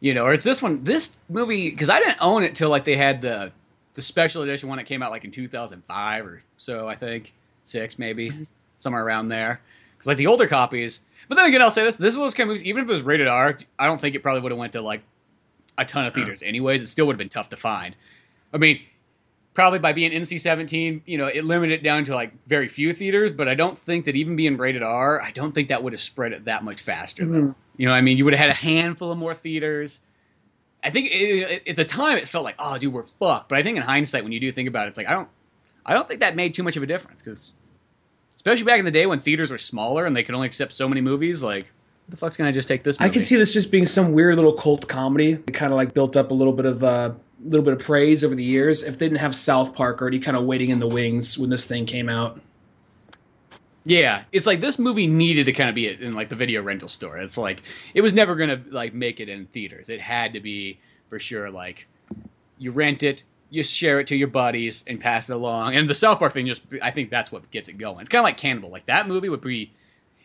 You know, or it's this one. This movie because I didn't own it till like they had the the special edition one that came out like in 2005 or so. I think six maybe mm-hmm. somewhere around there. Because like the older copies. But then again, I'll say this: this is those kind of movies. Even if it was rated R, I don't think it probably would have went to like a ton of theaters. Anyways, it still would have been tough to find. I mean, probably by being NC-17, you know, it limited it down to like very few theaters. But I don't think that even being rated R, I don't think that would have spread it that much faster. Though. Mm-hmm. You know, what I mean, you would have had a handful of more theaters. I think it, it, at the time it felt like, oh, dude, we're fucked. But I think in hindsight, when you do think about it, it's like I don't, I don't think that made too much of a difference because, especially back in the day when theaters were smaller and they could only accept so many movies, like, the fuck's gonna just take this? I can see this just being some weird little cult comedy. It kind of like built up a little bit of uh, a little bit of praise over the years. If they didn't have South Park already kind of waiting in the wings when this thing came out. Yeah, it's like this movie needed to kind of be in like the video rental store. It's like it was never gonna like make it in theaters. It had to be for sure like you rent it, you share it to your buddies and pass it along. And the South Park thing just I think that's what gets it going. It's kind of like Cannibal. Like that movie would be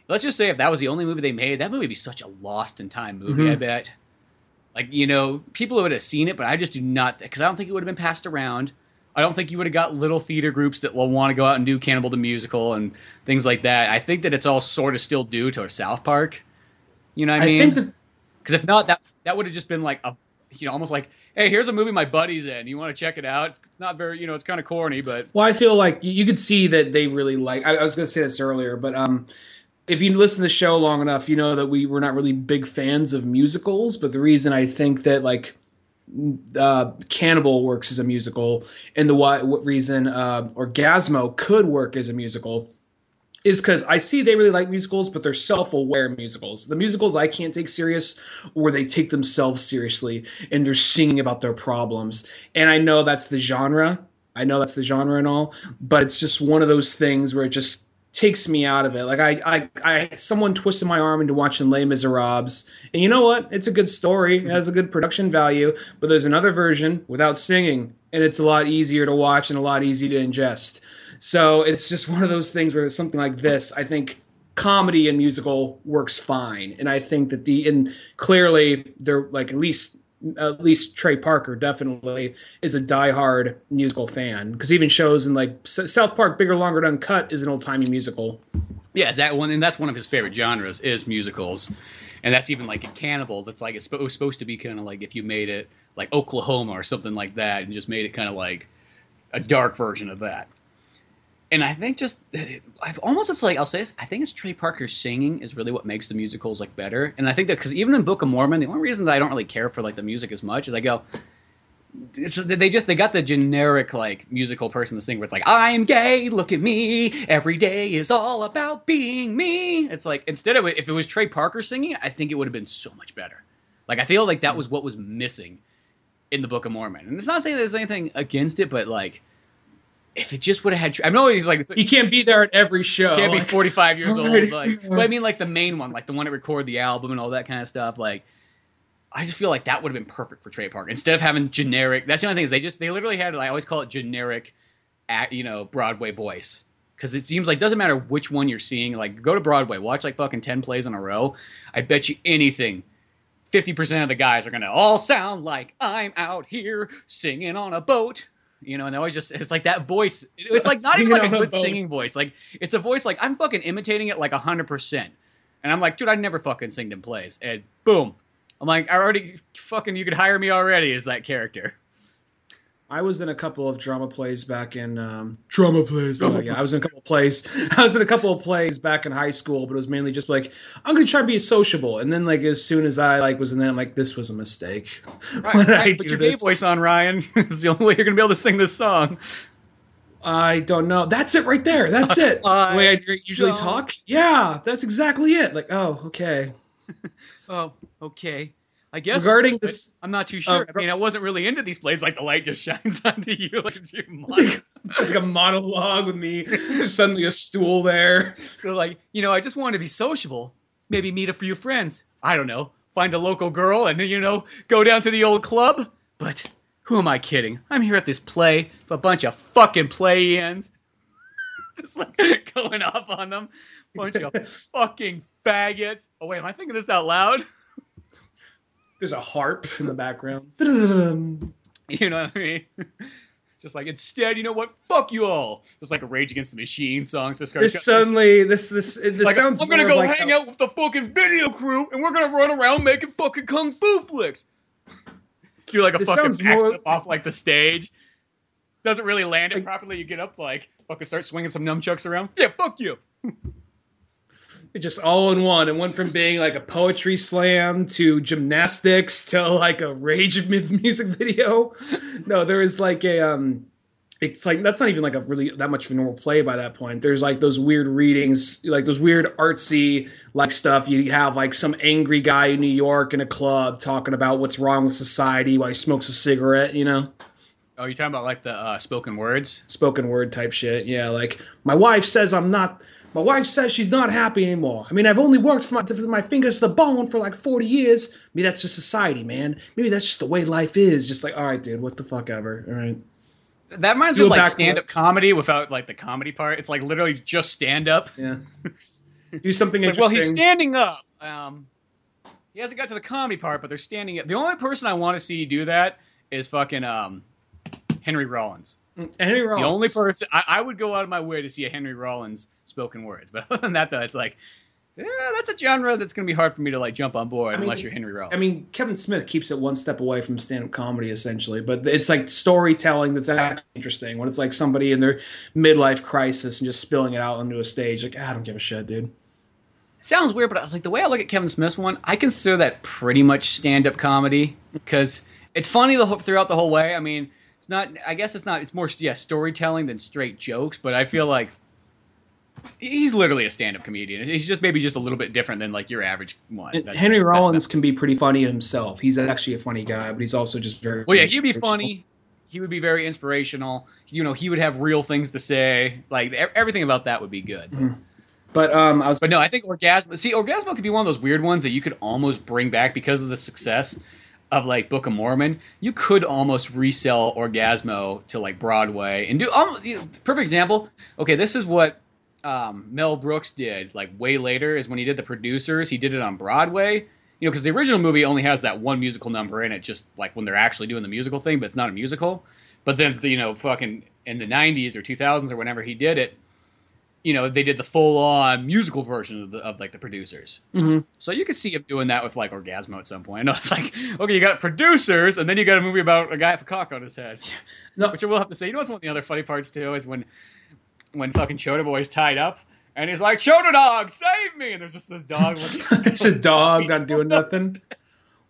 let's just say if that was the only movie they made, that movie would be such a lost in time movie, Mhm. I bet. Like, you know, people would have seen it, but I just do not because I don't think it would have been passed around. I don't think you would have got little theater groups that will want to go out and do Cannibal the Musical and things like that. I think that it's all sort of still due to South Park. You know what I I mean? that Because if not, that that would have just been like a, you know, almost like, hey, here's a movie my buddy's in. You want to check it out? It's not very, you know, it's kind of corny, but Well, I feel like you, could see that they really like. I, I was going to say this earlier, but um, if you listen to the show long enough, you know that we were not really big fans of musicals. But the reason I think that like uh, Cannibal works as a musical, and the why, what reason uh, Orgazmo could work as a musical is because I see they really like musicals, but they're self-aware musicals. The musicals I can't take serious, where they take themselves seriously and they're singing about their problems. And I know that's the genre. I know that's the genre and all, but it's just one of those things where it just takes me out of it. Like I, I, I someone twisted my arm into watching Les Miserables, and you know what? It's a good story. It has a good production value, but there's another version without singing, and it's a lot easier to watch and a lot easier to ingest. So it's just one of those things where something like this, I think comedy and musical works fine, and I think that the and clearly they're like at least at least Trey Parker definitely is a diehard musical fan because even shows in like South Park, Bigger, Longer, Uncut is an old timey musical. Yeah, is that one? And that's one of his favorite genres is musicals, and that's even like a Cannibal. That's like it's supposed to be kind of like if you made it like Oklahoma or something like that, and just made it kind of like a dark version of that. And I think just I've almost it's like I'll say this. I think it's Trey Parker's singing is really what makes the musicals like better. And I think that because even in Book of Mormon, the only reason that I don't really care for like the music as much is I go, it's, they just they got the generic like musical person to sing where it's like I'm gay, look at me, every day is all about being me. It's like instead of if it was Trey Parker singing, I think it would have been so much better. Like I feel like that hmm. was what was missing in the Book of Mormon, and it's not saying there's anything against it, but like if it just would have had, I know he's like, You can't be there at every show. can't be 45 years old. Like, but I mean, like the main one, like the one that recorded the album and all that kind of stuff. Like, I just feel like that would have been perfect for Trey Parker instead of having generic. That's the only thing is they just they literally had. I always call it generic, act, you know, Broadway voice because it seems like doesn't matter which one you're seeing. Like, go to Broadway, watch like fucking 10 plays in a row. I bet you anything. 50% of the guys are going to all sound like I'm out here singing on a boat. You know, and they always just, it's like that voice. It's like not even like a good singing voice. Like, it's a voice like I'm fucking imitating it like 100%. And I'm like, dude, I never fucking sing them plays. And boom. I'm like, I already fucking, you could hire me already as that character. I was in a couple of drama plays back in um, drama plays. Oh, yeah, I was in a couple of plays. I was in a couple of plays back in high school, but it was mainly just like I'm gonna try to be sociable. And then like as soon as I like was in there, I'm like, this was a mistake. Right, When I right, put do your gay voice on, Ryan. it's the only way you're going to be able to sing this song. I don't know. That's it right there. That's it. I the way I usually don't- talk. Yeah, that's exactly it. Like, oh, okay. Oh, okay. I guess Regarding this- I'm not too sure. uh, I mean, I wasn't really into these plays. Like the light just shines onto you, like it's your mind. It's like a monologue with me. There's suddenly a stool there. so, like, you know, I just wanted to be sociable. Maybe meet a few friends. I don't know. Find a local girl and then, you know go down to the old club. But who am I kidding? I'm here at this play with a bunch of fucking play-ins. just like going off on them. Bunch of fucking faggots. Oh wait, am I thinking this out loud? There's a harp in the background. You know what I mean? Just like instead, you know what? Fuck you all. Just like a Rage Against the Machine song. So There's suddenly this this this like, sounds. I'm gonna go like hang a- out with the fucking video crew, and we're gonna run around making fucking kung fu flicks. Do like a This fucking sounds more- backflip off like the stage. Doesn't really land it properly. You get up like fucking start swinging some nunchucks around. Yeah, fuck you. Just all in one. It went from being like a poetry slam to gymnastics to like a rage of myth music video. No, there is like a um it's like that's not even like a really that much of a normal play by that point. There's like those weird readings, like those weird artsy like stuff. You have like some angry guy in New York in a club talking about what's wrong with society while he smokes a cigarette, you know? Oh, you're talking about like the uh, spoken words? spoken word type shit. Yeah, like my wife says I'm not. My wife says she's not happy anymore. I mean, I've only worked for my, for my fingers to the bone for like 40 years. Maybe that's just society, man. Maybe that's just the way life is. Just like, all right, dude, what the fuck ever. All right. That reminds me of like stand up comedy without like the comedy part. It's like literally just stand up. Yeah. Do something like, well, he's standing up. Um, he hasn't got to the comedy part, but they're standing up. The only person I want to see do that is fucking um, Henry Rollins. Henry It's Rollins. the only person I, I would go out of my way to see a Henry Rollins spoken words. But other than that, though, it's like, yeah, that's a genre that's going to be hard for me to like jump on board I mean, unless you're Henry Rollins. I mean, Kevin Smith keeps it one step away from stand-up comedy, essentially. But it's like storytelling that's actually interesting. When it's like somebody in their midlife crisis and just spilling it out onto a stage, like, ah, I don't give a shit, dude. sounds weird, but like the way I look at Kevin Smith's one, I consider that pretty much stand-up comedy because it's funny the whole, throughout the whole way. I mean, it's not. I guess it's not. It's more yeah storytelling than straight jokes. But I feel like he's literally a stand-up comedian. He's just maybe just a little bit different than like your average one. That's- Henry Rollins can be pretty funny himself. He's actually a funny guy, but he's also just very. Well, yeah, he'd be funny. He would be very inspirational. You know, he would have real things to say. Like everything about that would be good. But um, I was. But no, I think Orgazmo. See, Orgazmo could be one of those weird ones that you could almost bring back because of the success of like Book of Mormon. You could almost resell Orgazmo to like Broadway and do. Um, perfect example. Okay, this is what um, Mel Brooks did. Like way later is when he did the producers. He did it on Broadway. You know, because the original movie only has that one musical number in it, just like when they're actually doing the musical thing, but it's not a musical. But then, you know, fucking in the '90s or 2000s or whenever he did it, you know, they did the full-on musical version of, the, of like the producers. Mhm. So you could see him doing that with like Orgazmo at some point. I know it's like, okay, you got producers, and then you got a movie about a guy with a cock on his head. No. Which I will have to say, you know what's one of the other funny parts too is when when fucking Choda Boy's tied up, and he's like, Choda dog, save me! And there's just this dog looking. It's a dog not doing nothing.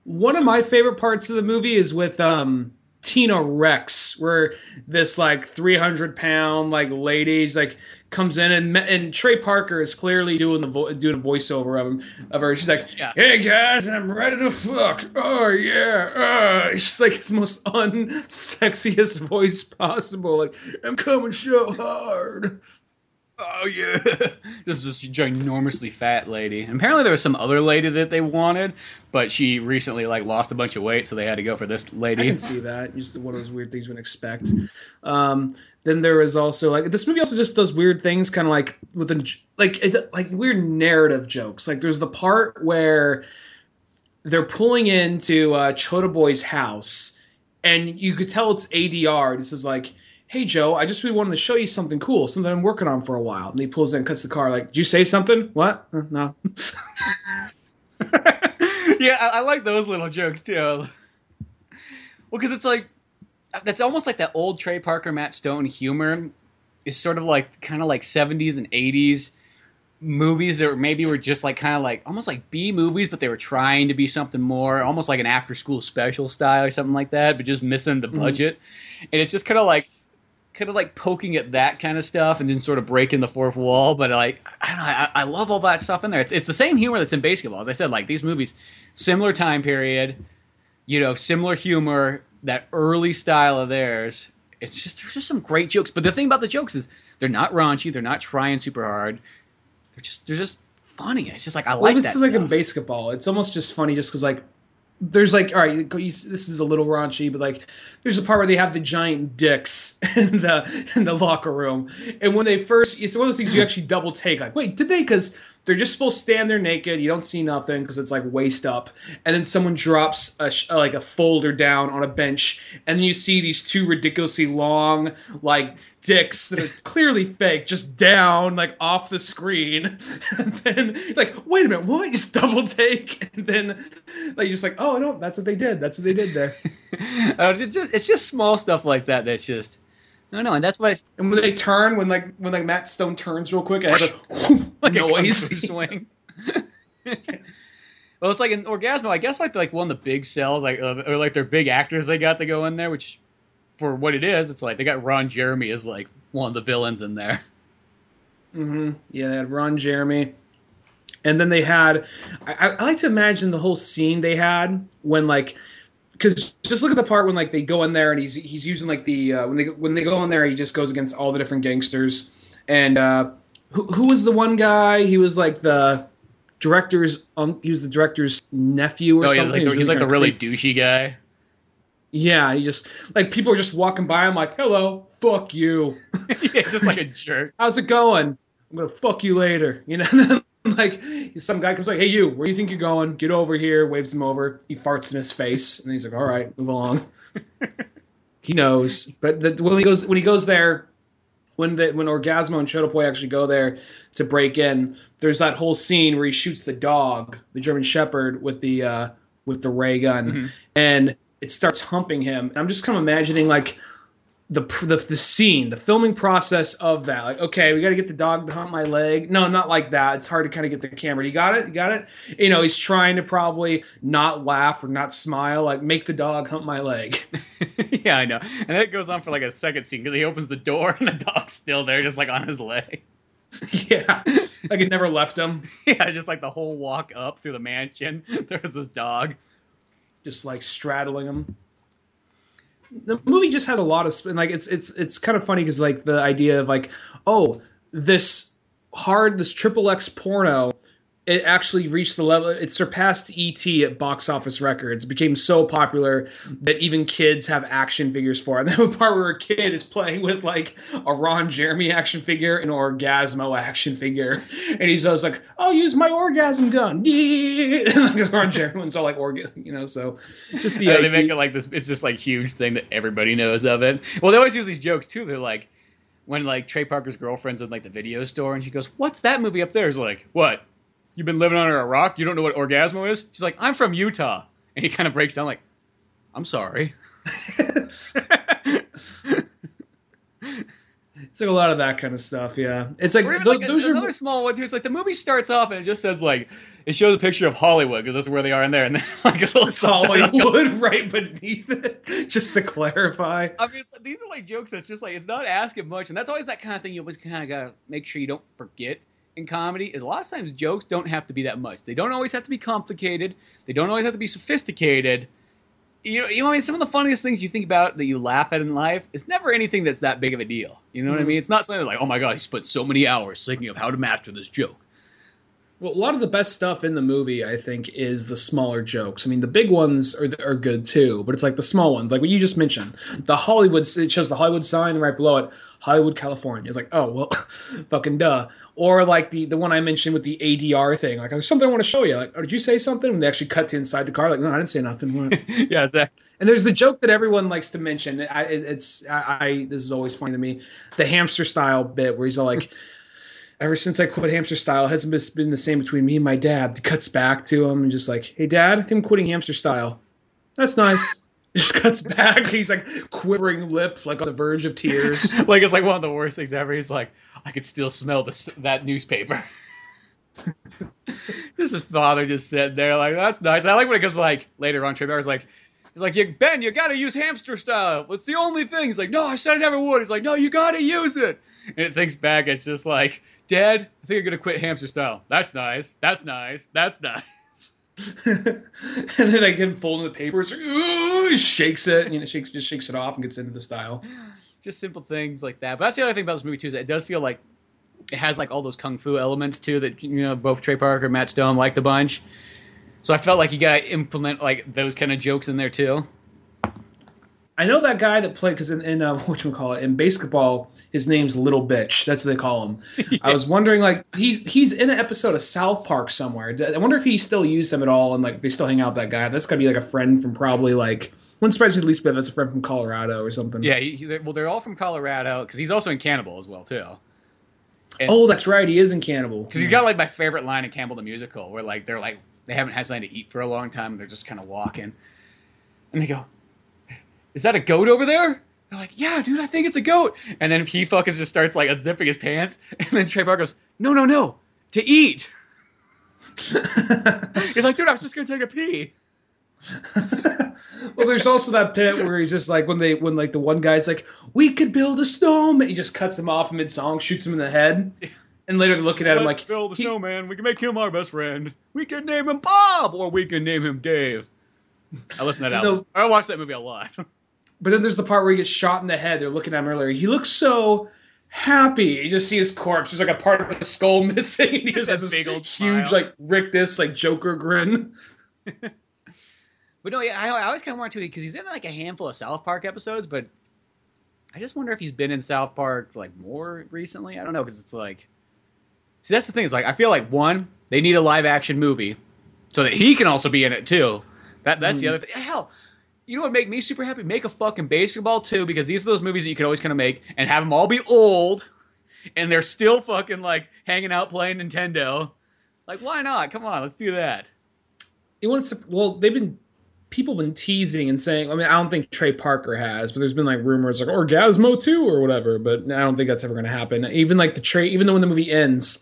One of my favorite parts of the movie is with um Tina Rex, where this like 300 pound like lady like comes in and and Trey Parker is clearly doing the vo- doing a voiceover of him of her. She's like, Yeah. "Hey guys, I'm ready to fuck. Oh yeah." Uh. She's like his most unsexiest voice possible. Like, I'm coming so hard. Oh yeah, this is this ginormously fat lady. And apparently, there was some other lady that they wanted, but she recently like lost a bunch of weight, so they had to go for this lady. I can see that. Just one of those weird things you wouldn't expect. Um, then there was also like this movie also just does weird things, kind of like with the like it, like weird narrative jokes. Like there's the part where they're pulling into uh, Choda Boy's house, and you could tell it's ADR. This is like. Hey Joe, I just really wanted to show you something cool, something I'm working on for a while. And he pulls in, cuts the car. Like, did you say something? What? Uh, no. yeah, I, I like those little jokes too. Well, because it's like that's almost like that old Trey Parker, Matt Stone humor is sort of like kind of like 70s and 80s movies that maybe were just like kind of like almost like B movies, but they were trying to be something more, almost like an after school special style or something like that, but just missing the budget. And it's just kind of like kind of like poking at that kind of stuff and then sort of breaking the fourth wall. But like, I don't know, I, I love all that stuff in there. It's it's the same humor that's in BASEketball. As I said, like these movies, similar time period, you know, similar humor, that early style of theirs. It's just there's just some great jokes. But the thing about the jokes is they're not raunchy. They're not trying super hard. They're just they're just funny. It's just like I Well, like this that. is like in BASEketball. It's almost just funny, just because like there's like all right, you- this is a little raunchy, but like there's a part where they have the giant dicks in the in the locker room, and when they first, it's one of those things you actually double take. Like, wait, did they? Because they're just supposed to stand there naked. You don't see nothing because it's like waist up, and then someone drops a sh- like a folder down on a bench, and then you see these two ridiculously long like dicks that are clearly fake just down like off the screen. And then like wait a minute what? You just double take? And then like you're just like oh no that's what they did. That's what they did there. Uh, it's, just, it's just small stuff like that that's just I don't know, and that's what I and when they turn when like when like matt stone turns real quick it has a like a noise fu swing. well, it's like an Orgazmo. I guess like like one of the big cells, like uh, or like their big actors they got to go in there. Which, for what it is, it's like they got Ron Jeremy as like one of the villains in there. Mm-hmm. Yeah, they had Ron Jeremy. And then they had, I, I I like to imagine the whole scene they had when like, because just look at the part when like they go in there and he's he's using like the uh, when they when they go in there he just goes against all the different gangsters and uh, who who was the one guy he was like the director's um he was the director's nephew or Oh yeah, something like He the, was he's like the really douchey guy. yeah he just like people are just walking by I'm like hello fuck you yeah, just like a jerk. how's it going? I'm gonna fuck you later. You know, like some guy comes like, hey you, where do you think you're going? Get over here. Waves him over. He farts in his face, and he's like, all right, move along. he knows, but the, when he goes when he goes there, when the when Orgazmo and Choda Boy actually go there to break in, there's that whole scene where he shoots the dog, the German Shepherd, with the uh, with the ray gun, and it starts humping him. And I'm just kind of imagining like the, the the scene, the filming process of that. Like, okay, we got to get the dog to hump my leg. No, not like that. It's hard to kind of get the camera. You got it. You got it. You know, he's trying to probably not laugh or not smile. Like, make the dog hump my leg. yeah, I know. And then it goes on for like a second scene because he opens the door and the dog's still there, just like on his leg. yeah, like it never left him. Yeah, just like the whole walk up through the mansion, there's this dog. just like straddling him. The movie just has a lot of sp- like it's it's it's kind of funny because like the idea of like oh this hard this triple X porno it actually reached the level it surpassed ET at box office records it became so popular that even kids have action figures for it and the part where a kid is playing with like a Ron Jeremy action figure and an Orgazmo action figure and he's always like I'll use my orgasm gun like Ron Jeremy one's all like organ you know so just the they make it like this. It's just like huge thing that everybody knows of it. Well, they always use these jokes too. They're like when like Trey Parker's girlfriend's in like the video store and she goes, "What's that movie up there?" He's like, "What? You've been living under a rock? You don't know what Orgazmo is?" She's like, "I'm from Utah," and he kind of breaks down like, "I'm sorry." It's like a lot of that kind of stuff. Yeah, it's like, those, like those another are small one too. It's like the movie starts off and it just says like it shows a picture of Hollywood because that's where they are in there, and then like a little Hollywood right beneath it, just to clarify. I mean, it's, these are like jokes that's just like it's not asking much, and that's always that kind of thing. You always kind of gotta make sure you don't forget in comedy. Is a lot of times jokes don't have to be that much. They don't always have to be complicated. They don't always have to be sophisticated. You know, you know, I mean, some of the funniest things you think about that you laugh at in life, it's never anything that's that big of a deal. You know what I Mhm. mean? It's not something like, oh my god, he spent so many hours thinking of how to master this joke. Well, a lot of the best stuff in the movie, I think, is the smaller jokes. I mean, the big ones are are good too, but it's like the small ones, like what you just mentioned. The Hollywood, it shows the Hollywood sign right below it, Hollywood, California. It's like, oh well, fucking duh. Or like the the one I mentioned with the ADR thing. Like, there's something I want to show you. Like, oh, did you say something? And they actually cut to inside the car. Like, no, I didn't say nothing. Yeah, exactly. And there's the joke that everyone likes to mention. I, it, it's I, I this is always funny to me. The hamster style bit where he's all like, "Ever since I quit hamster style, it hasn't been- the same between me and my dad." Cuts back to him and just like, "Hey, dad, I think I'm quitting hamster style. That's nice." Just cuts back. He's like quivering lip, like on the verge of tears. like it's like one of the worst things ever. He's like, I could still smell this that newspaper. this is father just sitting there like that's nice. And I like when it goes like later on. Barker's like, he's like, you, Ben, you got to use hamster style. It's the only thing. He's like, no, I said I never would. He's like, no, you got to use it. And it thinks back. It's just like, Dad, I think I'm gonna quit hamster style. That's nice. That's nice. That's nice. and then like him folding the papers, ooh, shakes it, and you know, shakes just shakes it off and gets into the style. just simple things like that. But that's the other thing about this movie too is it does feel like it has like all those kung fu elements too that you know both Trey Parker and Matt Stone liked a bunch. So I felt like you gotta implement like those kind of jokes in there too. I know that guy that played because in, in uh, what you call it in BASEketball, his name's Little Bitch. That's what they call him. I was wondering, like he's he's in an episode of South Park somewhere. I wonder if he still used him at all, and like they still hang out with that guy. That's got to be like a friend from probably like. Wouldn't surprise me at least, but that's a friend from Colorado or something. Yeah, he, he- well they're all from Colorado because he's also in Cannibal as well too. And- Oh, that's right. He is in Cannibal. Because he's got like my favorite line in Cannibal the Musical, where like they're like they haven't had something to eat for a long time, and they're just kind of walking, and they go, "Is that a goat over there?" They're like, "Yeah, dude, I think it's a goat." And then he fucking just starts like unzipping his pants, and then Trey Parker goes, "No, no, no, to eat." He's like, "Dude, I was just gonna take a pee." well, there's also that bit where he's just like when they when like the one guy's like, "We could build a snowman," he just cuts him off mid song, shoots him in the head, and later they're looking at him Let's like, build a snowman. We can make him our best friend. We can name him Bob, or we can name him Dave. I listen to that album. I watch that movie a lot. But then there's the part where he gets shot in the head. They're looking at him earlier. He looks so happy. You just see his corpse. There's like a part of his skull missing. And he just has this big old huge, smile. like rictus, like Joker grin. But no, yeah, I, I always kind of want to because he's in like a handful of South Park episodes, but I just wonder if he's been in South Park like more recently. I don't know because it's like, see, that's the thing. Is like I feel like one, they need a live action movie so that he can also be in it too. That that's the mm. other thing. Hell, you know what make me super happy? Make a fucking BASEketball too because these are those movies that you can always kind of make and have them all be old and they're still fucking like hanging out playing Nintendo. Like, why not? Come on, let's do that. It wants to. Well, they've been people been teasing and saying. I mean, I don't think Trey Parker has, but there's been like rumors like Orgazmo too or whatever. But I don't think that's ever going to happen. Even like the Trey, even though when the movie ends,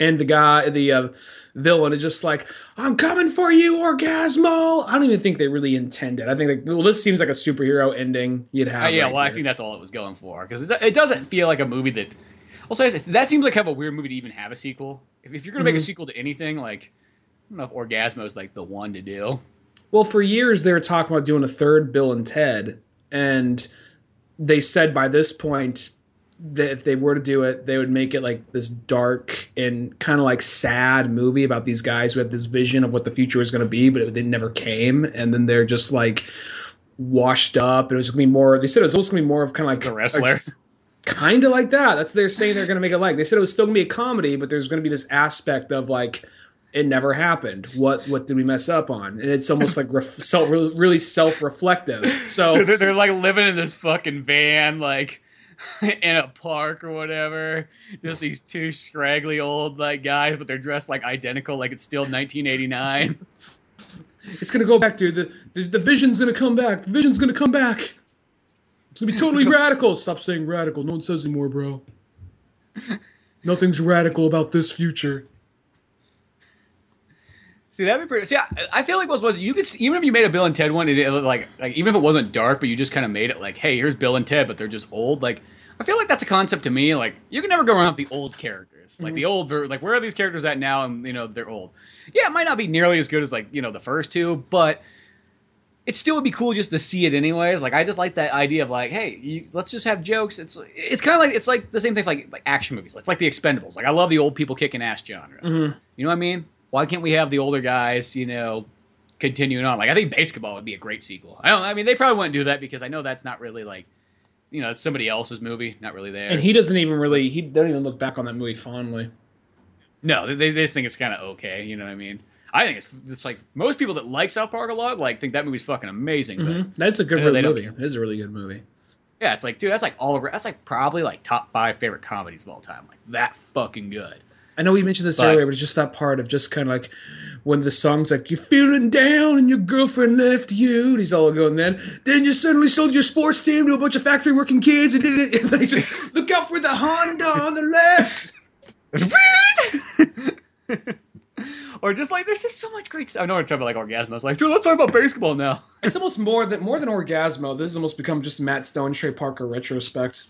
and the guy, the uh, villain is just like, "I'm coming for you, Orgazmo." I don't even think they really intended. I think like, well, this seems like a superhero ending you'd have. Uh, yeah, right well, I think that's all it was going for because it, it doesn't feel like a movie that. Also, that seems like kind of a weird movie to even have a sequel. If, if you're gonna make a Mhm. sequel to anything, like I don't know if Orgazmo is like the one to do. Well, for years they were talking about doing a third Bill and Ted, and they said by this point that if they were to do it, they would make it like this dark and kind of like sad movie about these guys who had this vision of what the future was going to be, but it, they never came, and then they're just like washed up. And it was going to be more. They said it was also going to be more of kind of like The wrestler. kind of like that. That's what they're saying they're going to make it like. They said it was still going to be a comedy, but there's going to be this aspect of like it never happened. What what did we mess up on? And it's almost like ref, self, really self reflective. So they're, they're like living in this fucking van, like in a park or whatever. Just these two scraggly old like guys, but they're dressed like identical, like it's still 1989. it's to go back to the, the the vision's to come back. The vision's to come back. It's gonna be totally radical. Stop saying radical. No one says anymore, bro. Nothing's radical about this future. See, that'd be pretty. See, I, I feel like what's was you could even if you made a Bill and Ted one, it, it, like like even if it wasn't dark, but you just kind of made it like, hey, here's Bill and Ted, but they're just old. Like, I feel like that's a concept to me. Like, you can never go around with the old characters, like the old, like where are these characters at now? And you know they're old. Yeah, it might not be nearly as good as like you know the first two, but it still would be cool just to see it anyways. Like I just like that idea of like, hey, you, let's just have jokes. It's it's kind of like it's like the same thing for like like action movies. It's like the Expendables. Like I love the old people kicking ass genre. Mhm. You know what I mean? Why can't we have the older guys? You know, continuing on. Like I think BASEketball would be a great sequel. I don't. I mean, they probably wouldn't do that because I know that's not really like, you know, it's somebody else's movie, not really theirs. And he doesn't even really. He don't even look back on that movie fondly. No, they, they just think it's kind of okay. You know what I mean? I think it's it's like most people that like South Park a lot like think that movie's fucking amazing. But Mhm. That's a good I know they don't movie. It is a really good movie. yeah, it's like dude, that's like all over. That's like probably like top five favorite comedies of all time. Like that fucking good. I know we mentioned this But- earlier, but it's just that part of just kind of like when the song's like you're feeling down and your girlfriend left you, and he's all going then. Then you suddenly sold your sports team to a bunch of factory working kids, and then it, and they just look out for the Honda on the left. or just like there's just so much great stuff. I know we're talking about like Orgazmo. It's like, dude, let's talk about baseball now. It's almost more than more than Orgazmo. This has almost become just Matt Stone, Trey Parker retrospect.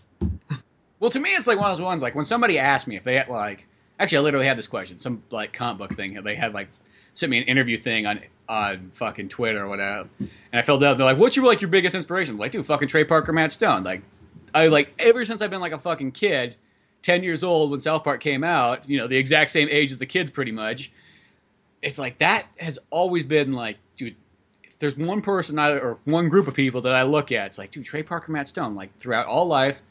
Well, to me, it's like one of those ones. Like when somebody asked me if they had like, actually, I literally had this question. Some like comic book thing. They had like sent me an interview thing on on fucking Twitter or whatever, and I filled out. They're like, "What's your like your biggest inspiration?" I'm like, dude, fucking Trey Parker, Matt Stone. Like, I like ever since I've been like a fucking kid, ten years old when South Park came out. You know, the exact same age as the kids, pretty much. It's like that has always been like, dude. There's one person I, or one group of people that I look at, it's like, dude, Trey Parker, Matt Stone. Like throughout all life,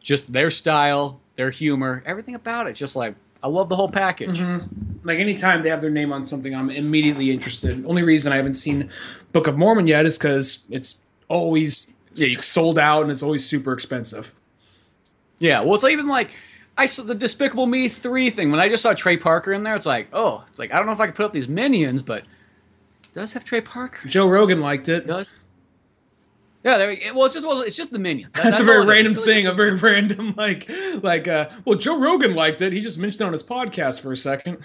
just their style, their humor, everything about it. Just like I love the whole package. Mm-hmm. Like anytime they have their name on something, I'm immediately interested. Only reason I haven't seen Book of Mormon yet is because it's always Yeah, sold out and it's always super expensive. Yeah, well, it's even like I saw the Despicable Me three thing when I just saw Trey Parker in there. It's like, oh, it's like I don't know if I could put up these minions, but it does have Trey Parker? Joe Rogan liked it. It does. Yeah, there. We, well, it's just well, it's just the minions. That- That's, a very random really thing. A very random, like, like, uh, well, Joe Rogan liked it. He just mentioned it on his podcast for a second.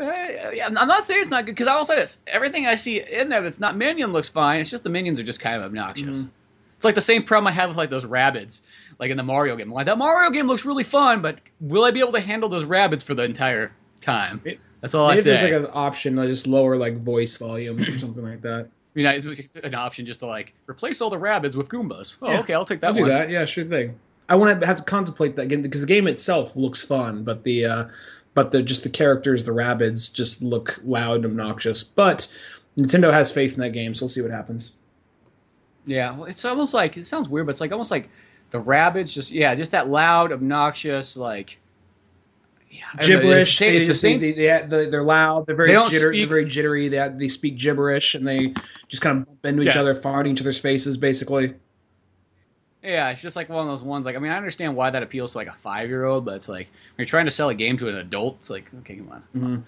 Uh, yeah, I'm not saying it's not good because I will say this: everything I see in there that's not minion looks fine. It's just the minions are just kind of obnoxious. Mm-hmm. It's like the same problem I have with like those rabbits, like in the Mario game. Like that Mario game looks really fun, but will I be able to handle those rabbits for the entire time? It- That's all I Maybe say. there's like an option to just lower like voice volume or something like that. You know, it's an option just to like replace all the rabbits with Goombas. Oh, Yeah. okay, I'll take that I'll do one. that. Yeah, sure thing. I want to have to contemplate that again because the game itself looks fun, but the uh, but the just the characters, the rabbits, just look loud and obnoxious. But Nintendo has faith in that game, so we'll see what happens. Yeah, well, it's almost like it sounds weird, but it's like almost like the rabbits. Just yeah, just that loud, obnoxious, like yeah, I know, Gibberish. It's the same. They, they, they, they, they, they're loud. They're very They jitter, They're very jittery. They they speak gibberish and they just kind of bump into each other, farting each other's faces, basically. Yeah, it's just like one of those ones. Like, I mean, I understand why that appeals to like a five year old, but it's like when you're trying to sell a game to an adult, it's like, okay, come on. Mhm.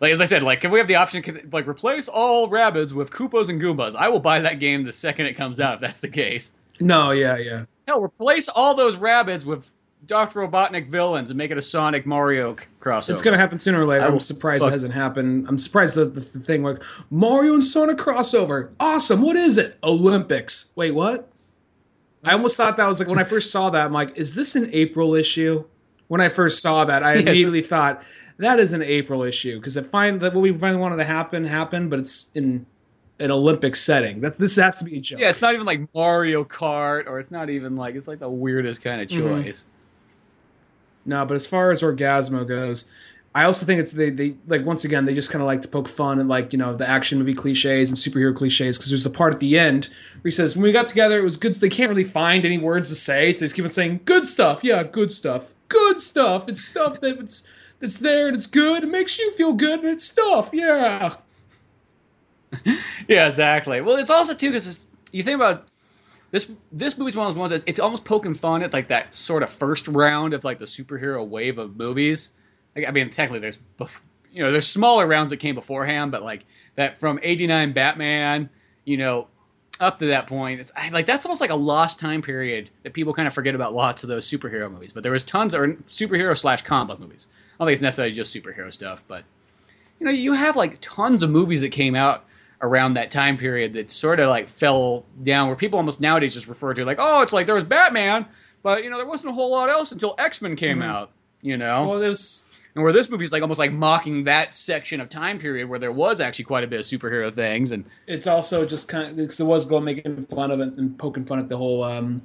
Like as I said, like if we have the option, can, like replace all rabbits with Koopas and Goombas, I will buy that game the second it comes out if that's the case. No, yeah, yeah. Hell, replace all those rabbits with Doctor Robotnik villains and make it a Sonic Mario c- crossover. It's gonna happen sooner or later. I I'm surprised fuck- it hasn't happened. I'm surprised that the, the thing like Mario and Sonic crossover. Awesome. What is it? Olympics. Wait, what? I almost thought that was like when I first saw that. I'm like, is this an April issue? When I first saw that, I Yes. immediately thought that is an April issue because I find that what we finally wanted to happen happened, but it's in an Olympic setting. That's this has to be a joke. Yeah, it's not even like Mario Kart, or it's not even like it's like the weirdest kind of Mhm. choice. No, but as far as Orgazmo goes, I also think it's they they like once again they just kind of like to poke fun at like you know the action movie cliches and superhero cliches because there's a part at the end where he says when we got together it was good. They can't really find any words to say, so they just keep on saying good stuff. Yeah, good stuff. Good stuff. It's stuff that it's that's there and it's good. It makes you feel good and it's stuff. Yeah. Yeah, exactly. Well, it's also too because you think about this. This movie's one of those ones that it's almost poking fun at like that sort of first round of like the superhero wave of movies. Like, I mean, technically, there's you know there's smaller rounds that came beforehand, but like that from '89 Batman, you know, up to that point, it's like that's almost like a lost time period that people kind of forget about lots of those superhero movies. But there was tons of superhero slash comic movies. I don't think it's necessarily just superhero stuff, but you know, you have like tons of movies that came out around that time period that sort of like fell down where people almost nowadays just refer to like, oh, it's like there was Batman, but you know, there wasn't a whole lot else until X Men came Mhm. out. You know, Well, there's and where this movie's like almost like mocking that section of time period where there was actually quite a bit of superhero things and it's also just kind of because it was going making fun of it and poking fun at the whole um,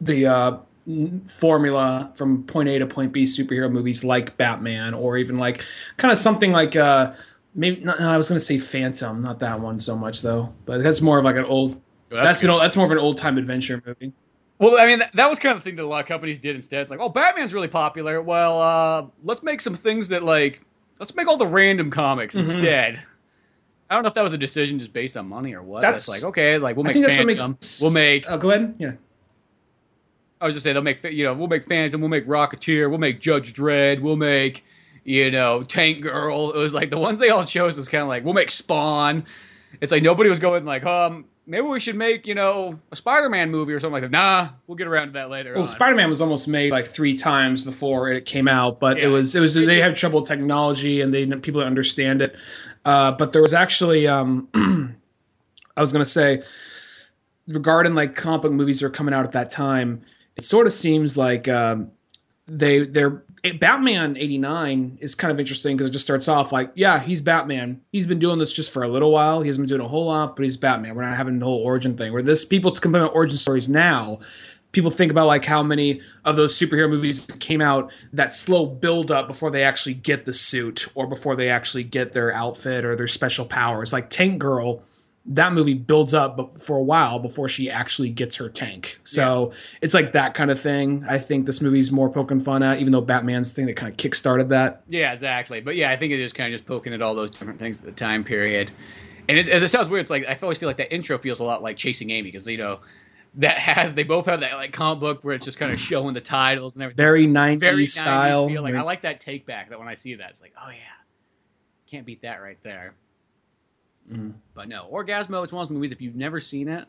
the uh, formula from point A to point B superhero movies like Batman or even like kind of something like uh, maybe not, no, I was going to say Phantom, not that one so much though, but that's more of like an old. Well, that's that's an old, that's more of an old time adventure movie. Well, I mean, that, that was kind of the thing that a lot of companies did instead. It's like, oh, Batman's really popular. Well, uh, let's make some things that like, let's make all the random comics Mhm. instead. I don't know if that was a decision just based on money or what. That's- That's like, okay, like we'll make think that's what Phantom. makes. We'll make. Uh, go ahead. Yeah. I was just saying they'll make you know we'll make Phantom, we'll make Rocketeer, we'll make Judge Dredd, we'll make you know Tank Girl. It was like the ones they all chose was kind of like we'll make Spawn. It's like nobody was going like um maybe we should make you know a Spider-Man movie or something like that. Nah, we'll get around to that later. Well, on. Spider Man was almost made like three times before it came out, but it was it was they had trouble with technology and they people didn't understand it. Uh, but there was actually um, I was gonna say regarding like comic book movies that are coming out at that time, it sort of seems like um, they they're eh, Batman '89 is kind of interesting because it just starts off like, yeah, he's Batman. He's been doing this just for a little while. He hasn't been doing a whole lot, but he's Batman. We're not having the whole origin thing. Where this people to compare origin stories now, people think about like how many of those superhero movies came out that slow build up before they actually get the suit or before they actually get their outfit or their special powers. Like Tank Girl, that movie builds up but for a while before she actually gets her tank. So it's like that kind of thing. I think this movie's more poking fun at, even though Batman's thing that kind of kickstarted that. Yeah, exactly. But yeah, I think it is kind of just poking at all those different things at the time period. And it, as it sounds weird, it's like I always feel like that intro feels a lot like Chasing Amy because you know that has they both have that like comic book where it's just kind of showing the titles and everything. Very 90s Very 90s style. Feel. Like Very- I like that take back. That when I see that, it's like, oh yeah, can't beat that right there. Mm. But no, Orgazmo. It's one of those movies. If you've never seen it,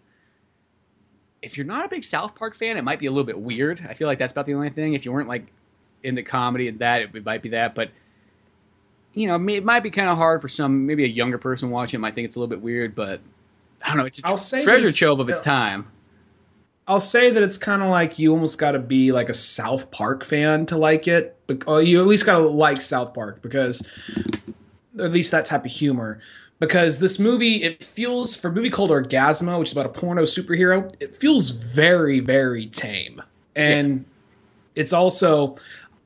if you're not a big South Park fan, it might be a little bit weird. I feel like that's about the only thing. If you weren't like into comedy and that, it might be that. But you know, it might be kind of hard for some. Maybe a younger person watching might think it's a little bit weird. But I don't know. It's a I'll tr- say treasure it's- trove of its time. I'll say that it's kind of like you almost got to be like a South Park fan to like it. Or you at least got to like South Park because, at least that type of humor. Because this movie, it feels for a movie called Orgazmo, which is about a porno superhero. It feels very, very tame, and it's also.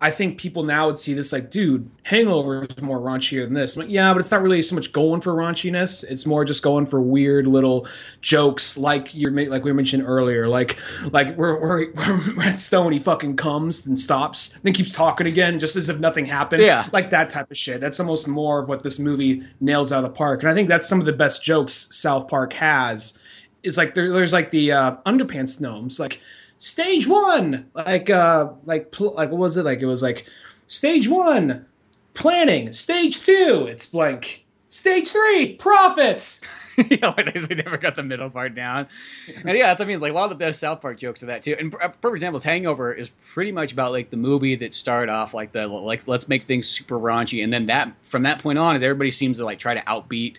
I think people now would see this like, dude, Hangover is more raunchier than this. I'm like, yeah, but it's not really so much going for raunchiness. It's more just going for weird little jokes, like you like we mentioned earlier, like like we're we're, we're at Stone, he fucking comes and stops, then keeps talking again, just as if nothing happened. Yeah. like that type of shit. That's almost more of what this movie nails out of the park, and I think that's some of the best jokes South Park has. Is like there, there's like the uh, underpants gnomes, like stage one, like uh, like pl- like what was it? Like it was like stage one, planning. Stage two, it's blank. Stage three, profits. yeah, they, never got the middle part down. And yeah, that's I mean, like a lot of the best South Park jokes are that too. And for, for example, Hangover is pretty much about like the movie that started off like the like let's make things super raunchy, and then that from that point on, is everybody seems to like try to outbeat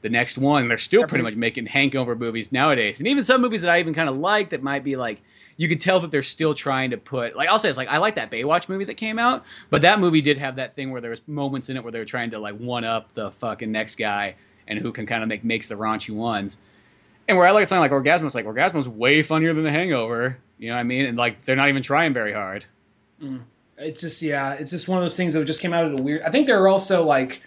the next one. They're still pretty much making Hangover movies nowadays, and even some movies that I even kind of like that might be like. You could tell that they're still trying to put like I'll say it's like I like that Baywatch movie that came out, but that movie did have that thing where there was moments in it where they were trying to like one up the fucking next guy and who can kind of make makes the raunchy ones. And where I like something like Orgazmo, it's like Orgazmo's way funnier than The Hangover. You know what I mean? And like they're not even trying very hard. Mm. It's just yeah, it's just one of those things that just came out of the weird. I think they're also like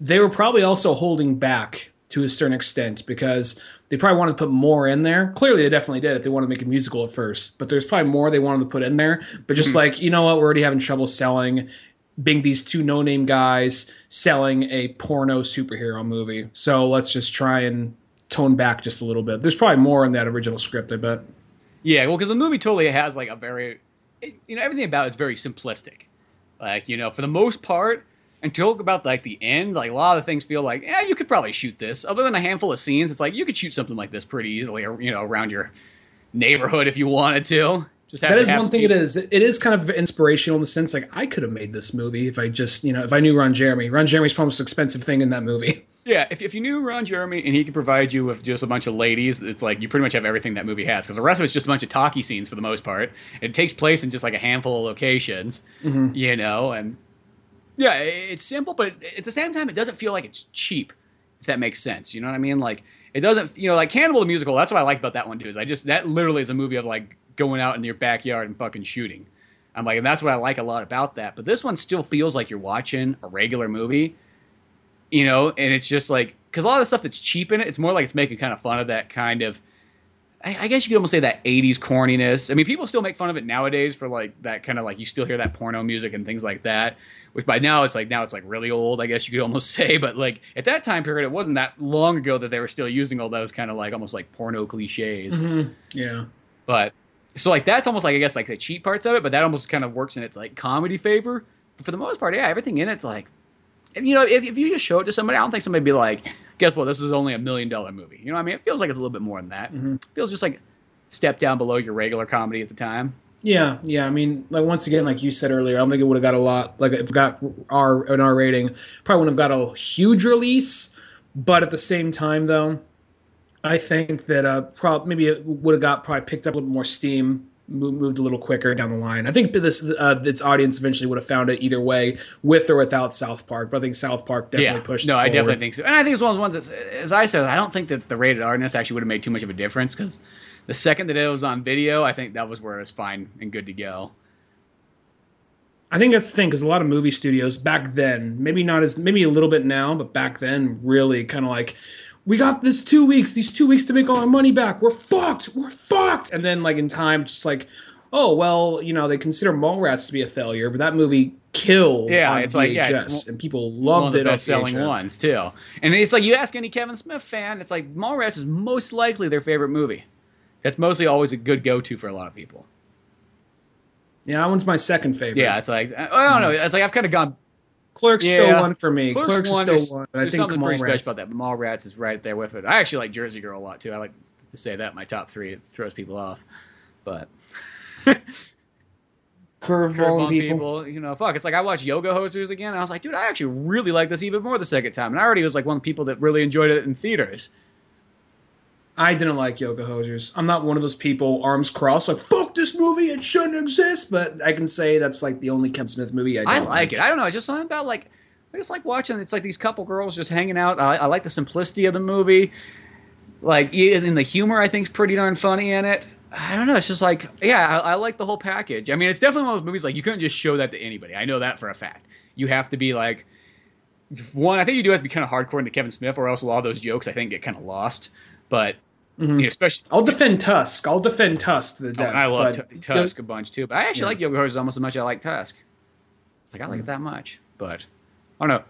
they were probably also holding back to a certain extent because they probably wanted to put more in there. Clearly, they definitely did if they wanted to make a musical at first, but there's probably more they wanted to put in there. But just Mhm. like you know what, we're already having trouble selling. Being these two no-name guys selling a porno superhero movie, so let's just try and tone back just a little bit. There's probably more in that original script, I bet. Yeah, well, because the movie totally has like a very, you know, everything about it's very simplistic. Like you know, for the most part, And talk about like the end, like a lot of the things feel like, yeah, you could probably shoot this. Other than a handful of scenes, it's like you could shoot something like this pretty easily, or you know, around your neighborhood if you wanted to. Just have That is one thing. speed. It is. It is kind of inspirational in the sense like I could have made this movie if I just you know if I knew Ron Jeremy. Ron Jeremy's probably the most expensive thing in that movie. Yeah, if, if you knew Ron Jeremy and he could provide you with just a bunch of ladies, it's like you pretty much have everything that movie has. Because the rest of it's just a bunch of talkie scenes for the most part. It takes place in just like a handful of locations, Mhm. you know, and yeah, it's simple, but at the same time, it doesn't feel like it's cheap. If that makes sense, you know what I mean? Like it doesn't, you know, like Cannibal the musical. That's what I like about that one too. Is I just that literally is a movie of like going out in your backyard and fucking shooting. I'm like, and that's what I like a lot about that. But this one still feels like you're watching a regular movie you know, and it's just like because a lot of the stuff that's cheap in it, it's more like it's making kind of fun of that kind of. I, I guess you could almost say that '80s corniness. I mean, people still make fun of it nowadays for like that kind of like you still hear that porno music and things like that. Which by now it's like now it's like really old, I guess you could almost say. But like at that time period, it wasn't that long ago that they were still using all those kind of like almost like porno cliches. Mhm. Yeah. But so like that's almost like I guess like the cheap parts of it, but that almost kind of works in its like comedy favor. But for the most part, yeah, everything in it's like, you know, if, if you just show it to somebody, I don't think somebody'd be like, guess what, this is only a million dollar movie. You know what I mean? It feels like it's a little bit more than that. Mhm. It feels just like step down below your regular comedy at the time. Yeah, yeah. I mean, like once again, like you said earlier, I don't think it would have got a lot. Like if it got R an R rating, probably wouldn't have got a huge release. But at the same time, though, I think that uh, probably maybe it would have got probably picked up a little more steam, moved, a little quicker down the line. I think this uh, this audience eventually would have found it either way, with or without South Park. But I think South Park definitely yeah, pushed. no, I definitely think so. And I think it's one of the ones that, as I said, I don't think that the rated Rness actually would have made too much of a difference because the second that it was on video, I think that was where it was fine and good to go. I think that's the thing because a lot of movie studios back then, maybe not as maybe a little bit now, but back then, really kind of like, we got this two weeks, these two weeks to make all our money back. We're fucked. We're fucked. And then like in time, just like, oh well, you know they consider Mallrats to be a failure, but that movie killed. Yeah, on it's like, yeah, it's and people one loved of the it. best selling VHS. ones too. And it's like you ask any Kevin Smith fan, it's like Mallrats is most likely their favorite movie. That's mostly always a good go to for a lot of people. Yeah, that one's my second favorite. Yeah, it's like I don't know. It's like I've kind of gone. Clerks Yeah. still one for me. Clerks, Clerks, one, is there's, still one. I think something pretty special about that. Mallrats is right there with it. I actually like Jersey Girl a lot too. I like to say that my top three. It throws people off, but Curveball curveball people. people. You know, fuck. It's like I watched Yoga Hosers again. And I was like, dude, I actually really like this even more the second time. And I already was like one of the people that really enjoyed it in theaters. I didn't like Yoga Hosers. I'm not one of those people arms crossed like fuck this movie it shouldn't exist. But I can say that's like the only Kevin Smith movie I. I Don't like it. I don't know. It's just something about like I just like watching. It's like these couple girls just hanging out. I, I like the simplicity of the movie. Like in the humor, I think is pretty darn funny in it. I don't know. It's just like yeah, I, I like the whole package. I mean, it's definitely one of those movies like you couldn't just show that to anybody. I know that for a fact. You have to be like one. I think you do have to be kind of hardcore into Kevin Smith, or else a lot of those jokes I think get kind of lost. But mm-hmm. you know, especially I'll defend Tusk. I'll defend Tusk to the Oh, death. I love but- Tu- Tusk a bunch too, but I actually Yeah. like Yoga Hosers almost as much as I like Tusk. It's like I like it that much, but I don't know.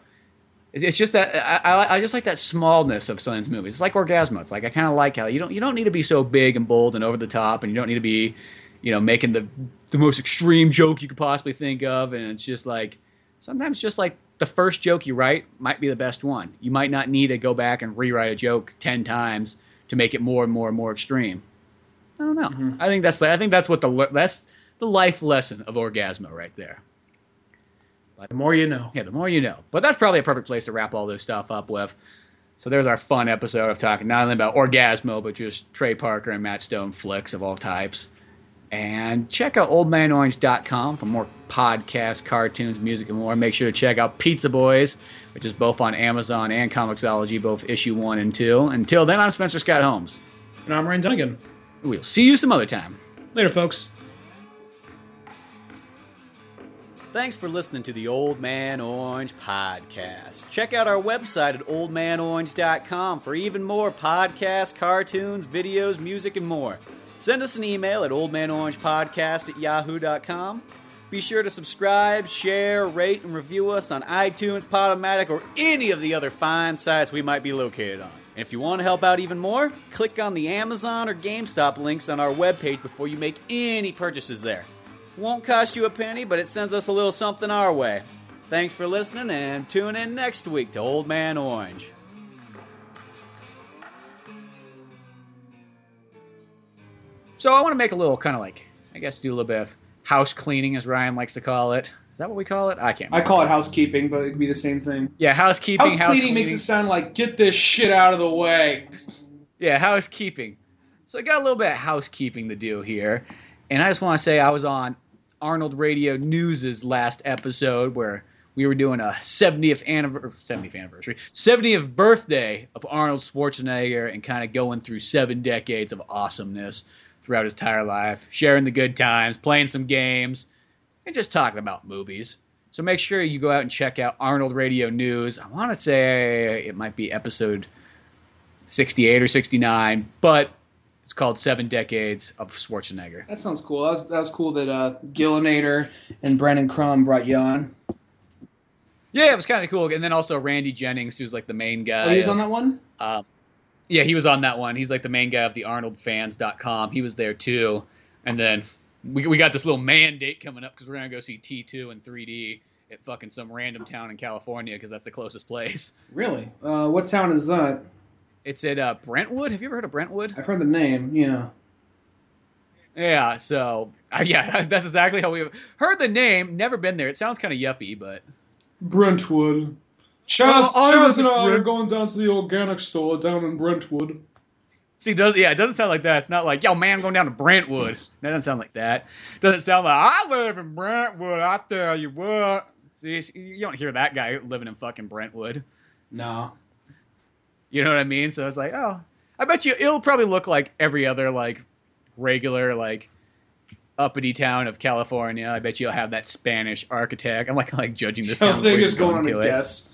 It's, it's just that I, I, I just like that smallness of Sundance movies. It's like Orgazmo. It's like I kind of like how you don't you don't need to be so big and bold and over the top, and you don't need to be, you know, making the the most extreme joke you could possibly think of. And it's just like sometimes just like the first joke you write might be the best one. You might not need to go back and rewrite a joke ten times to make it more and more and more extreme. I don't know. Mm-hmm. I think that's I think that's what the that's the life lesson of Orgazmo right there. But The more you know. Yeah, the more you know. But that's probably a perfect place to wrap all this stuff up with. So there's our fun episode of talking not only about Orgazmo, but just Trey Parker and Matt Stone flicks of all types. And check out oldmanorange.com for more podcasts, cartoons, music, and more. Make sure to check out Pizza Boyz, which is both on Amazon and Comixology, both issue one and two. Until then, I'm Spencer Scott Holmes. And I'm Ryan Dunigan. We'll see you some other time. Later, folks. Thanks for listening to the Old Man Orange podcast. Check out our website at oldmanorange.com for even more podcasts, cartoons, videos, music, and more. Send us an email at oldmanorangepodcast at yahoo.com. Be sure to subscribe, share, rate, and review us on iTunes, Podomatic, or any of the other fine sites we might be located on. And if you want to help out even more, click on the Amazon or GameStop links on our webpage before you make any purchases there. Won't cost you a penny, but it sends us a little something our way. Thanks for listening and tune in next week to Old Man Orange. So I want to make a little kind of like, I guess, do a little bit of house cleaning, as Ryan likes to call it. Is that what we call it? I can't. I call it housekeeping, but it could be the same thing. Yeah, housekeeping. House, house cleaning makes it sound like get this shit out of the way. Yeah, housekeeping. So I got a little bit of housekeeping to do here, and I just want to say I was on Arnold Radio News's last episode where we were doing a 70th anniversary, 70th anniversary, 70th birthday of Arnold Schwarzenegger, and kind of going through seven decades of awesomeness throughout his entire life, sharing the good times, playing some games, and just talking about movies. So make sure you go out and check out Arnold Radio News. I want to say it might be episode 68 or 69, but it's called Seven Decades of Schwarzenegger. That sounds cool. That was, that was cool that uh, Gillinator and Brandon Crum brought you on. Yeah, it was kind of cool. And then also Randy Jennings, who's like the main guy. Oh, he was of- on that one? Um, yeah, he was on that one. He's like the main guy of the ArnoldFans.com. He was there too. And then we, we got this little mandate coming up because we're going to go see T2 in 3D at fucking some random town in California because that's the closest place. Really? Uh, what town is that? It's at uh, Brentwood. Have you ever heard of Brentwood? I've heard the name, yeah. Yeah, so uh, yeah, that's exactly how we heard the name. Never been there. It sounds kind of yuppie, but Brentwood. Chaz- Chaz and I are going down to the organic store down in Brentwood. see, does yeah, it doesn't sound like that. It's not like yo man, I'm going down to Brentwood. That doesn't sound like that. Doesn't sound like I live in Brentwood. I tell you what. See, you don't hear that guy living in fucking Brentwood. No. You know what I mean? So it's like, oh, I bet you it'll probably look like every other like regular like uppity town of California. I bet you'll have that Spanish architect. I'm like like judging this town. So they're before you just going on to a it. guess.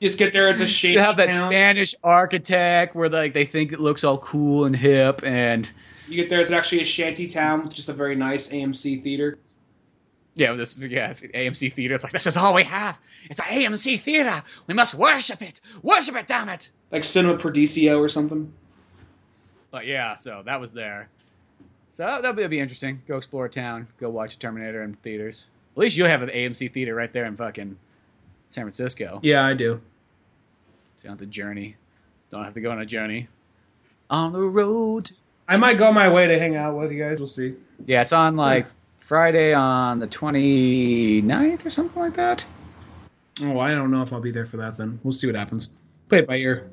You just get there, it's a hmm. shady You have that town. Spanish architect where like they think it looks all cool and hip, and You get there, it's actually a shanty town with just a very nice AMC theater. yeah, this yeah AMC theater. It's like this is all we have. It's an AMC theater. We must worship it. Worship it, damn it. Like Cinema Paradiso or something. But yeah, so that was there. So that- that'll be, that'll be interesting. Go explore a town. Go watch Terminator in theaters. At least you'll have an AMC theater right there in fucking San Francisco. Yeah, I do. So you don't have to journey. Don't have to go on a journey. On the road. I might go my way to hang out with you guys. We'll see. Yeah, it's on like Friday on the 29th or something like that. Oh, I don't know if I'll be there for that then. We'll see what happens. Play it by ear.